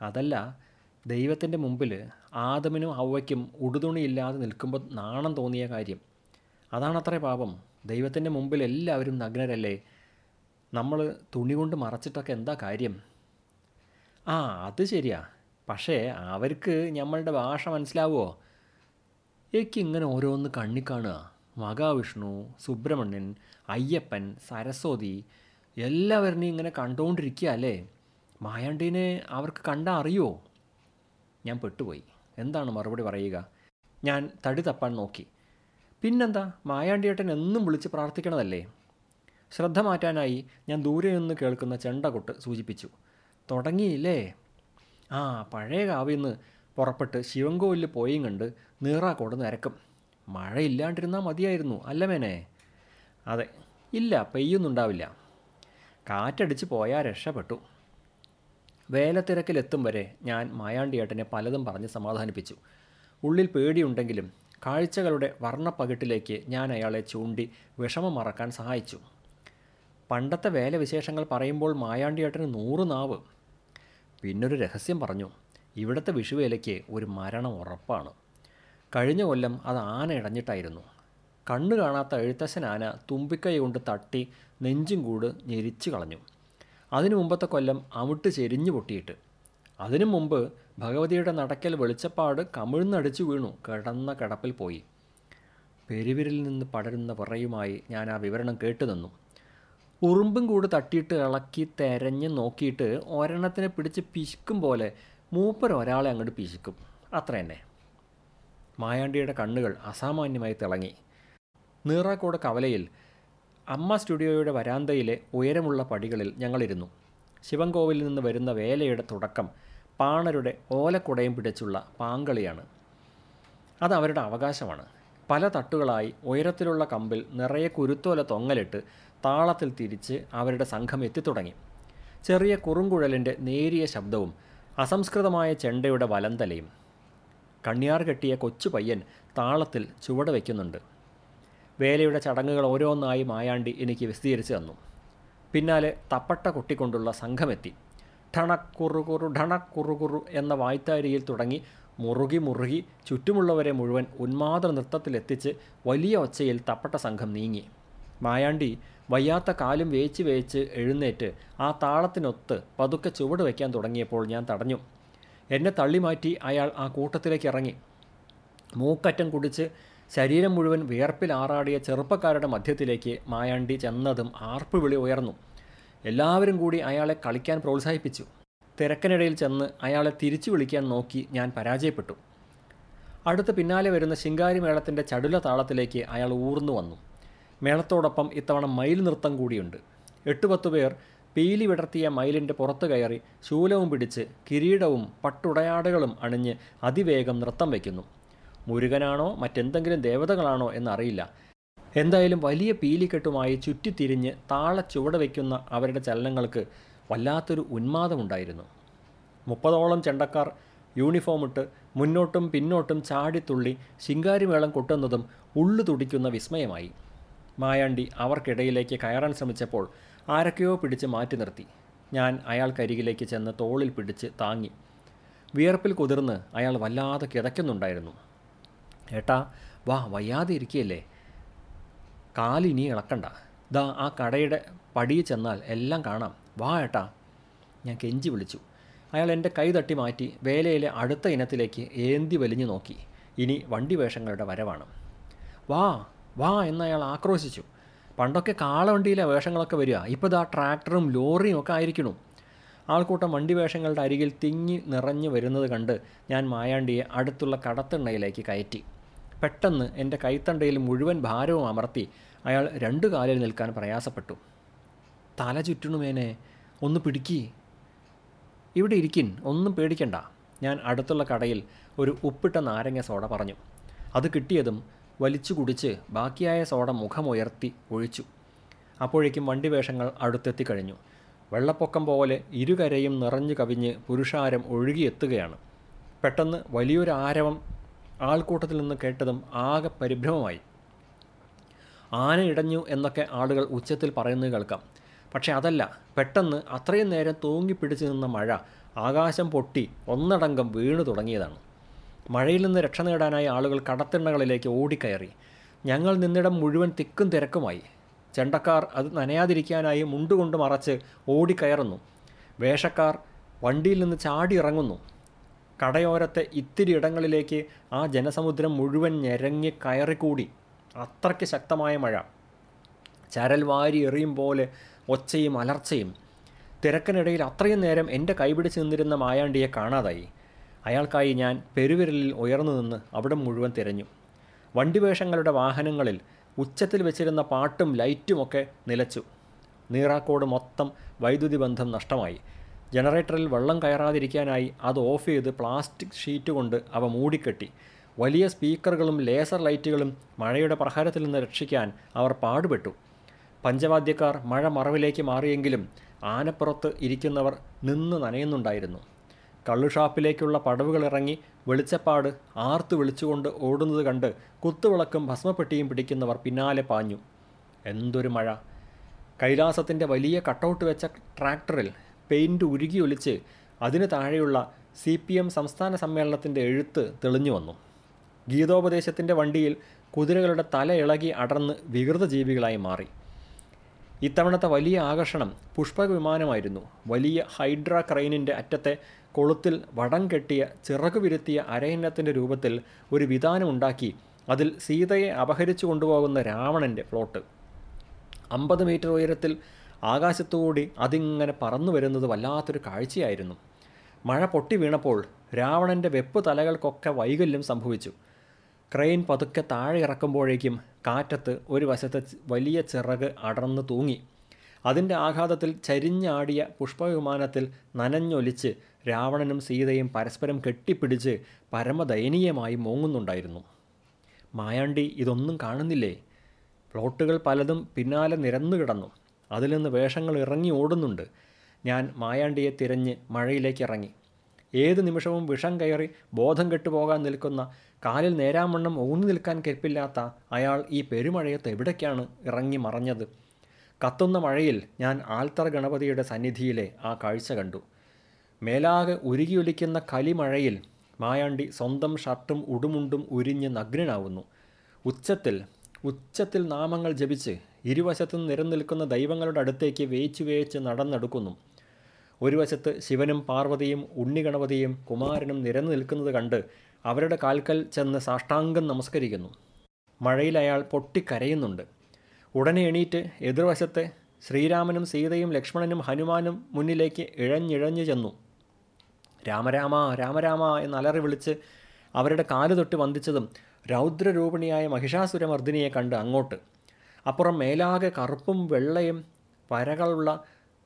അതല്ല ദൈവത്തിന്റെ മുമ്പിൽ ആദമിനും അവയ്ക്കും ഉടുതുണിയില്ലാതെ നിൽക്കുമ്പോൾ നാണം തോന്നിയ കാര്യം. അതാണത്രേ പാപം. ദൈവത്തിന്റെ മുമ്പിൽ എല്ലാവരും നഗ്നരല്ലേ? നമ്മൾ തുണി കൊണ്ട് മറച്ചിട്ടൊക്കെ എന്താ കാര്യം? ആ അത് ശരിയാ. പക്ഷേ അവർക്ക് നമ്മളുടെ ഭാഷ മനസ്സിലാവുമോ എനിക്ക് ഇങ്ങനെ ഓരോന്ന് കണ്ണി കാണുക? മഹാവിഷ്ണു സുബ്രഹ്മണ്യൻ അയ്യപ്പൻ സരസ്വതി എല്ലാവരുടെയും ഇങ്ങനെ കണ്ടുകൊണ്ടിരിക്കുക അല്ലേ? മായാണ്ടീനെ അവർക്ക് കണ്ടാൽ അറിയുമോ ഞാൻ പെട്ടുപോയി. എന്താണ് മറുപടി പറയുക? ഞാൻ തടി തപ്പാൻ നോക്കി. പിന്നെന്താ? മായാണ്ടിയേട്ടൻ എന്നും വിളിച്ച് പ്രാർത്ഥിക്കണതല്ലേ? ശ്രദ്ധ മാറ്റാനായി ഞാൻ ദൂരെ നിന്ന് കേൾക്കുന്ന ചെണ്ടകൊട്ട് സൂചിപ്പിച്ചു. തുടങ്ങിയില്ലേ? ആ പഴയ കാവിന്ന് പുറപ്പെട്ട് ശിവൻകോവിലിൽ പോയും കണ്ട് നീറാക്കോട് നിരക്കും. മഴയില്ലാണ്ടിരുന്നാൽ മതിയായിരുന്നു അല്ല മേനെ? അതെ. ഇല്ല പെയ്യൊന്നുണ്ടാവില്ല. കാറ്റടിച്ച് പോയാൽ രക്ഷപ്പെട്ടു. വേലത്തിരക്കിലെത്തും വരെ ഞാൻ മായാണ്ടിയേട്ടനെ പലതും പറഞ്ഞ് സമാധാനിപ്പിച്ചു. ഉള്ളിൽ പേടിയുണ്ടെങ്കിലും കാഴ്ചകളുടെ വർണപ്പകിട്ടിലേക്ക് ഞാൻ അയാളെ ചൂണ്ടി വിഷമം മറക്കാൻ സഹായിച്ചു. പണ്ടത്തെ വേല വിശേഷങ്ങൾ പറയുമ്പോൾ മായാണ്ടിയേട്ടന് നൂറ് നാവ്. പിന്നൊരു രഹസ്യം പറഞ്ഞു ഇവിടുത്തെ വിഷുവേലയ്ക്ക് ഒരു മരണം ഉറപ്പാണ്. കഴിഞ്ഞ കൊല്ലം അത് ആന ഇടഞ്ഞിട്ടായിരുന്നു. കണ്ണു കാണാത്ത എഴുത്തച്ഛൻ ആന തുമ്പിക്കൈ കൊണ്ട് തട്ടി നെഞ്ചും കൂട് ഞെരിച്ചു കളഞ്ഞു. അതിനു മുമ്പത്തെ കൊല്ലം അമുട്ട് ചെരിഞ്ഞു പൊട്ടിയിട്ട്. അതിനു മുമ്പ് ഭഗവതിയുടെ നടക്കൽ വെളിച്ചപ്പാട് കമിഴ്ന്നടിച്ചു വീണു കിടന്ന കിടപ്പിൽ പോയി. പെരുവിരിൽ നിന്ന് പടരുന്ന പുറയുമായി ഞാൻ ആ വിവരണം കേട്ടു നിന്നു ഉറുമ്പും കൂട് തട്ടിയിട്ട് ഇളക്കി തെരഞ്ഞ് നോക്കിയിട്ട് ഒരെണ്ണത്തിനെ പിടിച്ച് പിശുക്കും പോലെ മൂപ്പർ ഒരാളെ അങ്ങോട്ട് പിശുക്കും. അത്ര തന്നെ മായാണ്ടിയുടെ കണ്ണുകൾ അസാമാന്യമായി തിളങ്ങി. നീറാക്കോട് കവലയിൽ അമ്മ സ്റ്റുഡിയോയുടെ വരാന്തയിലെ ഉയരമുള്ള പടികളിൽ ഞങ്ങളിരുന്നു. ശിവൻകോവിലിൽ നിന്ന് വരുന്ന വേലയുടെ തുടക്കം പാണരുടെ ഓലക്കുടയും പിടിച്ചുള്ള പാങ്കളിയാണ്. അത് അവരുടെ അവകാശമാണ്. പല തട്ടുകളായി ഉയരത്തിലുള്ള കമ്പിൽ നിറയെ കുരുത്തോല തൊങ്ങലിട്ട് താളത്തിൽ തിരിച്ച് അവരുടെ സംഘം എത്തിത്തുടങ്ങി. ചെറിയ കുറുങ്കുഴലിന്റെ നേരിയ ശബ്ദവും അസംസ്കൃതമായ ചെണ്ടയുടെ വലന്തലയും കണ്ണിയാർ കെട്ടിയ കൊച്ചു പയ്യൻ താളത്തിൽ ചുവട് വയ്ക്കുന്നുണ്ട്. വേലയുടെ ചടങ്ങുകൾ ഓരോന്നായി മായാണ്ടി എനിക്ക് വിശദീകരിച്ചു തന്നു. പിന്നാലെ തപ്പട്ട കൊട്ടിക്കൊണ്ടുള്ള സംഘമെത്തി. ഠണക്കുറുകുറു ഠണക്കുറുകുറു എന്ന വായ്ത്താരിയിൽ തുടങ്ങി മുറുകി മുറുകി ചുറ്റുമുള്ളവരെ മുഴുവൻ ഉന്മാദ നൃത്തത്തിലെത്തിച്ച് വലിയ ഒച്ചയിൽ തപ്പട്ട സംഘം നീങ്ങി. മായാണ്ടി വയ്യാത്ത കാലും വേച്ച് വേച്ച് എഴുന്നേറ്റ് ആ താളത്തിനൊത്ത് പതുക്കെ ചുവട് വയ്ക്കാൻ തുടങ്ങിയപ്പോൾ ഞാൻ തടഞ്ഞു. എന്നെ തള്ളിമാറ്റി അയാൾ ആ കൂട്ടത്തിലേക്ക് ഇറങ്ങി. മൂക്കറ്റം കുടിച്ച് ശരീരം മുഴുവൻ വിയർപ്പിൽ ആറാടിയ ചെറുപ്പക്കാരുടെ മധ്യത്തിലേക്ക് മായാണ്ടി ചെന്നതും ആർപ്പ് വിളി ഉയർന്നു. എല്ലാവരും കൂടി അയാളെ കളിക്കാൻ പ്രോത്സാഹിപ്പിച്ചു. തിരക്കിനിടയിൽ ചെന്ന് അയാളെ തിരിച്ചു വിളിക്കാൻ നോക്കി ഞാൻ പരാജയപ്പെട്ടു. അടുത്ത് പിന്നാലെ വരുന്ന ശിങ്കാരി മേളത്തിന്റെ ചടുല താളത്തിലേക്ക് അയാൾ ഊർന്നു വന്നു. മേളത്തോടൊപ്പം ഇത്തവണ മയിൽ നൃത്തം കൂടിയുണ്ട്. എട്ട് പത്ത് പേർ പീലി വിടർത്തിയ മയിലിന്റെ പുറത്തു കയറി ശൂലവും പിടിച്ച് കിരീടവും പട്ടുടയാടുകളും അണിഞ്ഞ് അതിവേഗം നൃത്തം വയ്ക്കുന്നു. മുരുകനാണോ മറ്റെന്തെങ്കിലും ദേവതകളാണോ എന്നറിയില്ല. എന്തായാലും വലിയ പീലിക്കെട്ടുമായി ചുറ്റിത്തിരിഞ്ഞ് താള ചുവട് വയ്ക്കുന്ന അവരുടെ ചലനങ്ങൾക്ക് വല്ലാത്തൊരു ഉന്മാദമുണ്ടായിരുന്നു. മുപ്പതോളം ചെണ്ടക്കാർ യൂണിഫോമിട്ട് മുന്നോട്ടും പിന്നോട്ടും ചാടിത്തുള്ളി ശിങ്കാരിമേളം കൊട്ടുന്നതും ഉള്ളു തുടിക്കുന്ന വിസ്മയമായി. മായാണ്ടി അവർക്കിടയിലേക്ക് കയറാൻ ശ്രമിച്ചപ്പോൾ ആരൊക്കെയോ പിടിച്ച് മാറ്റി നിർത്തി. ഞാൻ അയാൾക്കരികിലേക്ക് ചെന്ന് തോളിൽ പിടിച്ച് താങ്ങി. വിയർപ്പിൽ കുതിർന്ന് അയാൾ വല്ലാതെ കിതയ്ക്കുന്നുണ്ടായിരുന്നു ഏട്ടാ വാ വയ്യാതെ ഇരിക്കുകയല്ലേ കാലിനി ഇളക്കണ്ട. ദാ ആ കടയുടെ പടിയിൽ ചെന്നാൽ എല്ലാം കാണാം. വാ ഏട്ടാ. ഞാൻ കെഞ്ചി വിളിച്ചു. അയാൾ എന്റെ കൈ തട്ടി മാറ്റി വേലയിലെ അടുത്ത ഇനത്തിലേക്ക് ഏന്തി വലിഞ്ഞു നോക്കി. ഇനി വണ്ടി വേഷങ്ങളുടെ വരവാണ്. വാ വാ എന്നയാൾ ആക്രോശിച്ചു. പണ്ടൊക്കെ കാളവണ്ടിയിലെ വേഷങ്ങളൊക്കെ വരിക. ഇപ്പോൾ ദാ ട്രാക്ടറും ലോറിയും ഒക്കെ ആയിരിക്കണം ആൾക്കൂട്ടം വണ്ടി വേഷങ്ങളുടെ അരികിൽ തിങ്ങി നിറഞ്ഞു വരുന്നത് കണ്ട് ഞാൻ മായാണ്ടിയെ അടുത്തുള്ള കടത്തെണ്ണയിലേക്ക് കയറ്റി. പെട്ടെന്ന് എന്റെ കൈത്തണ്ടയിൽ മുഴുവൻ ഭാരവും അമർത്തി അയാൾ രണ്ടു കാലിൽ നിൽക്കാൻ പ്രയാസപ്പെട്ടു. തല ചുറ്റണുമേനെ ഒന്ന് പിടിക്കി. ഇവിടെ ഇരിക്കിൻ ഒന്നും പേടിക്കണ്ട. ഞാൻ അടുത്തുള്ള കടയിൽ ഒരു ഉപ്പിട്ട നാരങ്ങ സോഡ പറഞ്ഞു. അത് കിട്ടിയതും വലിച്ചു കുടിച്ച് ബാക്കിയായ സോഡ മുഖമുയർത്തി ഒഴിച്ചു. അപ്പോഴേക്കും വണ്ടി വേഷങ്ങൾ അടുത്തെത്തി കഴിഞ്ഞു. വെള്ളപ്പൊക്കം പോലെ ഇരുകരയും നിറഞ്ഞു കവിഞ്ഞ് പുരുഷാരം ഒഴുകിയെത്തുകയാണ്. പെട്ടെന്ന് വലിയൊരു ആരവം ആൾക്കൂട്ടത്തിൽ നിന്ന് കേട്ടതും ആകെ പരിഭ്രമമായി. ആന ഇടഞ്ഞു എന്നൊക്കെ ആളുകൾ ഉച്ചത്തിൽ പറയുന്നത് കേൾക്കാം. പക്ഷേ അതല്ല പെട്ടെന്ന് അത്രയും നേരം തൂങ്ങിപ്പിടിച്ചു നിന്ന മഴ ആകാശം പൊട്ടി ഒന്നടങ്കം വീണു തുടങ്ങിയതാണ്. മഴയിൽ നിന്ന് രക്ഷ നേടാനായി ആളുകൾ കടത്തിണ്ണകളിലേക്ക് ഓടിക്കയറി. ഞങ്ങൾ നിന്നിടം മുഴുവൻ തിക്കും തിരക്കുമായി. ചെണ്ടക്കാർ അത് നനയാതിരിക്കാനായി മുണ്ടുകൊണ്ട് മറച്ച് ഓടിക്കയറുന്നു. വേഷക്കാർ വണ്ടിയിൽ നിന്ന് ചാടി ഇറങ്ങുന്നു. കടയോരത്തെ ഇത്തിരി ഇടങ്ങളിലേക്ക് ആ ജനസമുദ്രം മുഴുവൻ ഞെരങ്ങി കയറിക്കൂടി. അത്രയ്ക്ക് ശക്തമായ മഴ. ചരൽ വാരി എറിയും പോലെ ഒച്ചയും അലർച്ചയും. തിരക്കിനിടയിൽ അത്രയും നേരം എന്റെ കൈപിടിച്ച് നിന്നിരുന്ന മായാണ്ടിയെ കാണാതായി. അയാൾക്കായി ഞാൻ പെരുവിരലിൽ ഉയർന്നു നിന്ന് അവിടെ മുഴുവൻ തിരഞ്ഞു. വണ്ടിവേഷങ്ങളുടെ വാഹനങ്ങളിൽ ഉച്ചത്തിൽ വെച്ചിരുന്ന പാട്ടും ലൈറ്റുമൊക്കെ നിലച്ചു. നീറാക്കോട് മൊത്തം വൈദ്യുതി ബന്ധം നഷ്ടമായി. ജനറേറ്ററിൽ വെള്ളം കയറാതിരിക്കാനായി അത് ഓഫ് ചെയ്ത് പ്ലാസ്റ്റിക് ഷീറ്റ് കൊണ്ട് അവ മൂടിക്കെട്ടി. വലിയ സ്പീക്കറുകളും ലേസർ ലൈറ്റുകളും മഴയുടെ പ്രഹാരത്തിൽ നിന്ന് രക്ഷിക്കാൻ അവർ പാടുപെട്ടു. പഞ്ചവാദ്യക്കാർ മഴ മറവിലേക്ക് മാറിയെങ്കിലും ആനപ്പുറത്ത് ഇരിക്കുന്നവർ നിന്ന് നനയുന്നുണ്ടായിരുന്നു. കള്ളുഷാപ്പിലേക്കുള്ള പടവുകൾ ഇറങ്ങി വെളിച്ചപ്പാട് ആർത്തു വിളിച്ചുകൊണ്ട് ഓടുന്നത് കണ്ട് കുത്തുവിളക്കും ഭസ്മപ്പെട്ടിയും പിടിക്കുന്നവർ പിന്നാലെ പാഞ്ഞു. എന്തൊരു മഴ. കൈലാസത്തിന്റെ വലിയ കട്ടൗട്ട് വെച്ച ട്രാക്ടറിൽ പെയിന്റ് ഉരുകി ഒലിച്ച് അതിന് താഴെയുള്ള സി പി എം സംസ്ഥാന സമ്മേളനത്തിന്റെ എഴുത്ത് തെളിഞ്ഞു വന്നു. ഗീതോപദേശത്തിന്റെ വണ്ടിയിൽ കുതിരകളുടെ തല ഇളകി അടർന്ന് വികൃത ജീവികളായി മാറി. ഇത്തവണത്തെ വലിയ ആകർഷണം പുഷ്പക വിമാനമായിരുന്നു വലിയ ഹൈഡ്ര ക്രൈനിന്റെ അറ്റത്തെ കൊളുത്തിൽ വടം കെട്ടിയ ചിറകു വിരുത്തിയ അരയന്നത്തിന്റെ രൂപത്തിൽ ഒരു വിധാനമുണ്ടാക്കി അതിൽ സീതയെ അപഹരിച്ചു കൊണ്ടുപോകുന്ന രാവണന്റെ പ്ലോട്ട് അമ്പത് മീറ്റർ ഉയരത്തിൽ ആകാശത്തുകൂടി അതിങ്ങനെ പറന്നു വരുന്നത് വല്ലാത്തൊരു കാഴ്ചയായിരുന്നു. മഴ പൊട്ടി വീണപ്പോൾ രാവണന്റെ വെപ്പ് തലകൾക്കൊക്കെ വൈകല്യം സംഭവിച്ചു. ക്രെയിൻ പതുക്കെ താഴെ ഇറക്കുമ്പോഴേക്കും കാറ്റത്ത് ഒരു വശത്തെ വലിയ ചിറക് അടർന്നു തൂങ്ങി. അതിന്റെ ആഘാതത്തിൽ ചരിഞ്ഞാടിയ പുഷ്പവിമാനത്തിൽ നനഞ്ഞൊലിച്ച് രാവണനും സീതയും പരസ്പരം കെട്ടിപ്പിടിച്ച് പരമദയനീയമായി മോങ്ങുന്നുണ്ടായിരുന്നു. മായാണ്ടി ഇതൊന്നും കാണുന്നില്ലേ? പ്ലോട്ടുകൾ പലതും പിന്നാലെ നിരന്നു കിടന്നു. അതിൽ നിന്ന് വേഷങ്ങൾ ഇറങ്ങി ഓടുന്നുണ്ട്. ഞാൻ മായാണ്ടിയെ തിരഞ്ഞ് മഴയിലേക്ക് ഇറങ്ങി. ഏത് നിമിഷവും വിഷം കയറി ബോധം കെട്ടുപോകാൻ നിൽക്കുന്ന കാലിൽ നേരാമണ്ണം ഊന്നു നിൽക്കാൻ കെൽപ്പില്ലാത്ത അയാൾ ഈ പെരുമഴയത്ത് എവിടേക്കാണ് ഇറങ്ങി മറഞ്ഞത്? കത്തുന്ന മഴയിൽ ഞാൻ ആൽത്തറ ഗണപതിയുടെ സന്നിധിയിലെ ആ കാഴ്ച കണ്ടു. മേലാകെ ഉരുകിയൊലിക്കുന്ന കലിമഴയിൽ മായാണ്ടി സ്വന്തം ഷർട്ടും ഉടുമുണ്ടും ഉരിഞ്ഞ് നഗ്നനാവുന്നു. ഉച്ചത്തിൽ ഉച്ചത്തിൽ നാമങ്ങൾ ജപിച്ച് ഇരുവശത്തും നിരനിൽക്കുന്ന ദൈവങ്ങളുടെ അടുത്തേക്ക് വേച്ചു വേച്ച് നടന്നെടുക്കുന്നു. ഒരു വശത്ത് ശിവനും പാർവതിയും ഉണ്ണിഗണപതിയും കുമാരനും നിരന്നു നിൽക്കുന്നത് കണ്ട് അവരുടെ കാൽക്കൽ ചെന്ന് സാഷ്ടാംഗം നമസ്കരിക്കുന്നു. മഴയിൽ അയാൾ പൊട്ടിക്കരയുന്നുണ്ട്. ഉടനെ എണീറ്റ് എതിർവശത്തെ ശ്രീരാമനും സീതയും ലക്ഷ്മണനും ഹനുമാനും മുന്നിലേക്ക് ഇഴഞ്ഞിഴഞ്ഞു ചെന്നു. രാമരാമ രാമരാമ എന്ന് അലറി വിളിച്ച് അവരുടെ കാൽ തൊട്ട് വന്ദിച്ചതും രൗദ്രരൂപിണിയായ മഹിഷാസുരമർദ്ദിനിയെ കണ്ട് അങ്ങോട്ട്. അപ്പുറം മേലാകെ കറുപ്പും വെള്ളയും പരകളുള്ള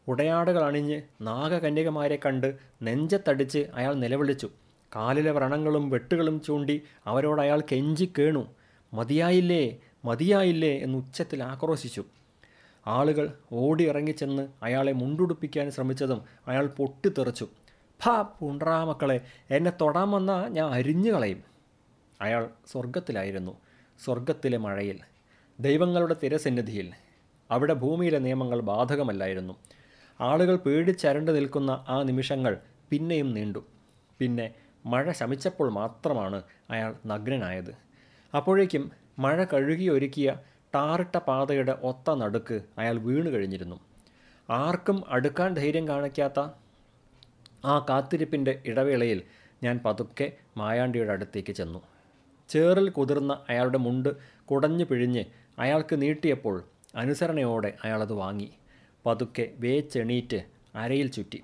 ഉടയാടുകൾ അണിഞ്ഞ് നാഗകന്യകമാരെ കണ്ട് നെഞ്ചത്തടിച്ച് അയാൾ നിലവിളിച്ചു. കാലിലെ വ്രണങ്ങളും വെട്ടുകളും ചൂണ്ടി അവരോട് അയാൾ കെഞ്ചി കേണു. മതിയായില്ലേ മതിയായില്ലേ എന്ന് ഉച്ചത്തിൽ ആക്രോശിച്ചു. ആളുകൾ ഓടി ഓടിയിറങ്ങിച്ചെന്ന് അയാളെ മുണ്ടുടുപ്പിക്കാൻ ശ്രമിച്ചതും അയാൾ പൊട്ടിത്തെറിച്ചു. ഭാ പുണ്ട്രാ മക്കളെ എന്നെ തൊടാൻ വന്നാൽ ഞാൻ അരിഞ്ഞു കളയും. അയാൾ സ്വർഗത്തിലായിരുന്നു സ്വർഗത്തിലെ മഴയിൽ ദൈവങ്ങളുടെ തിരസന്നിധിയിൽ. അവിടെ ഭൂമിയിലെ നിയമങ്ങൾ ബാധകമല്ലായിരുന്നു. ആളുകൾ പേടിച്ചരണ്ട് നിൽക്കുന്ന ആ നിമിഷങ്ങൾ പിന്നെയും നീണ്ടു. പിന്നെ മഴ ശമിച്ചപ്പോൾ മാത്രമാണ് അയാൾ നഗ്നനായത്. അപ്പോഴേക്കും മഴ കഴുകി ഒരുക്കിയ ടാറിട്ട പാതയുടെ ഒത്ത നടുക്ക് അയാൾ വീണു കഴിഞ്ഞിരുന്നു ആർക്കും അടുക്കാൻ ധൈര്യം കാണിക്കാത്ത ആ കാത്തിരിപ്പിന്റെ ഇടവേളയിൽ ഞാൻ പതുക്കെ മായാണ്ടിയുടെ അടുത്തേക്ക് ചെന്നു. ചേറിൽ കുതിർന്ന അയാളുടെ മുണ്ട് കുടഞ്ഞു പിഴിഞ്ഞ് അയാൾക്ക് നീട്ടിയപ്പോൾ അനുസരണയോടെ അയാളത് വാങ്ങി. പതുക്കെ വേച്ചെണീറ്റ് അരയിൽ ചുറ്റി.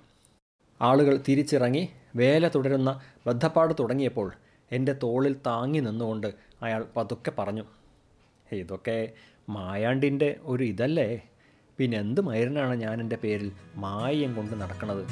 ആളുകൾ തിരിച്ചിറങ്ങി വേല തുടരുന്ന ബദ്ധപ്പാട് തുടങ്ങിയപ്പോൾ എന്റെ തോളിൽ താങ്ങി നിന്നുകൊണ്ട് അയാൾ പതുക്കെ പറഞ്ഞു ഇതൊക്കെ മായാണ്ടിന്റെ ഒരു ഇതല്ലേ? പിന്നെന്ത് മൈരനാണ് ഞാൻ എന്റെ പേരിൽ മായം കൊണ്ട് നടക്കണത്?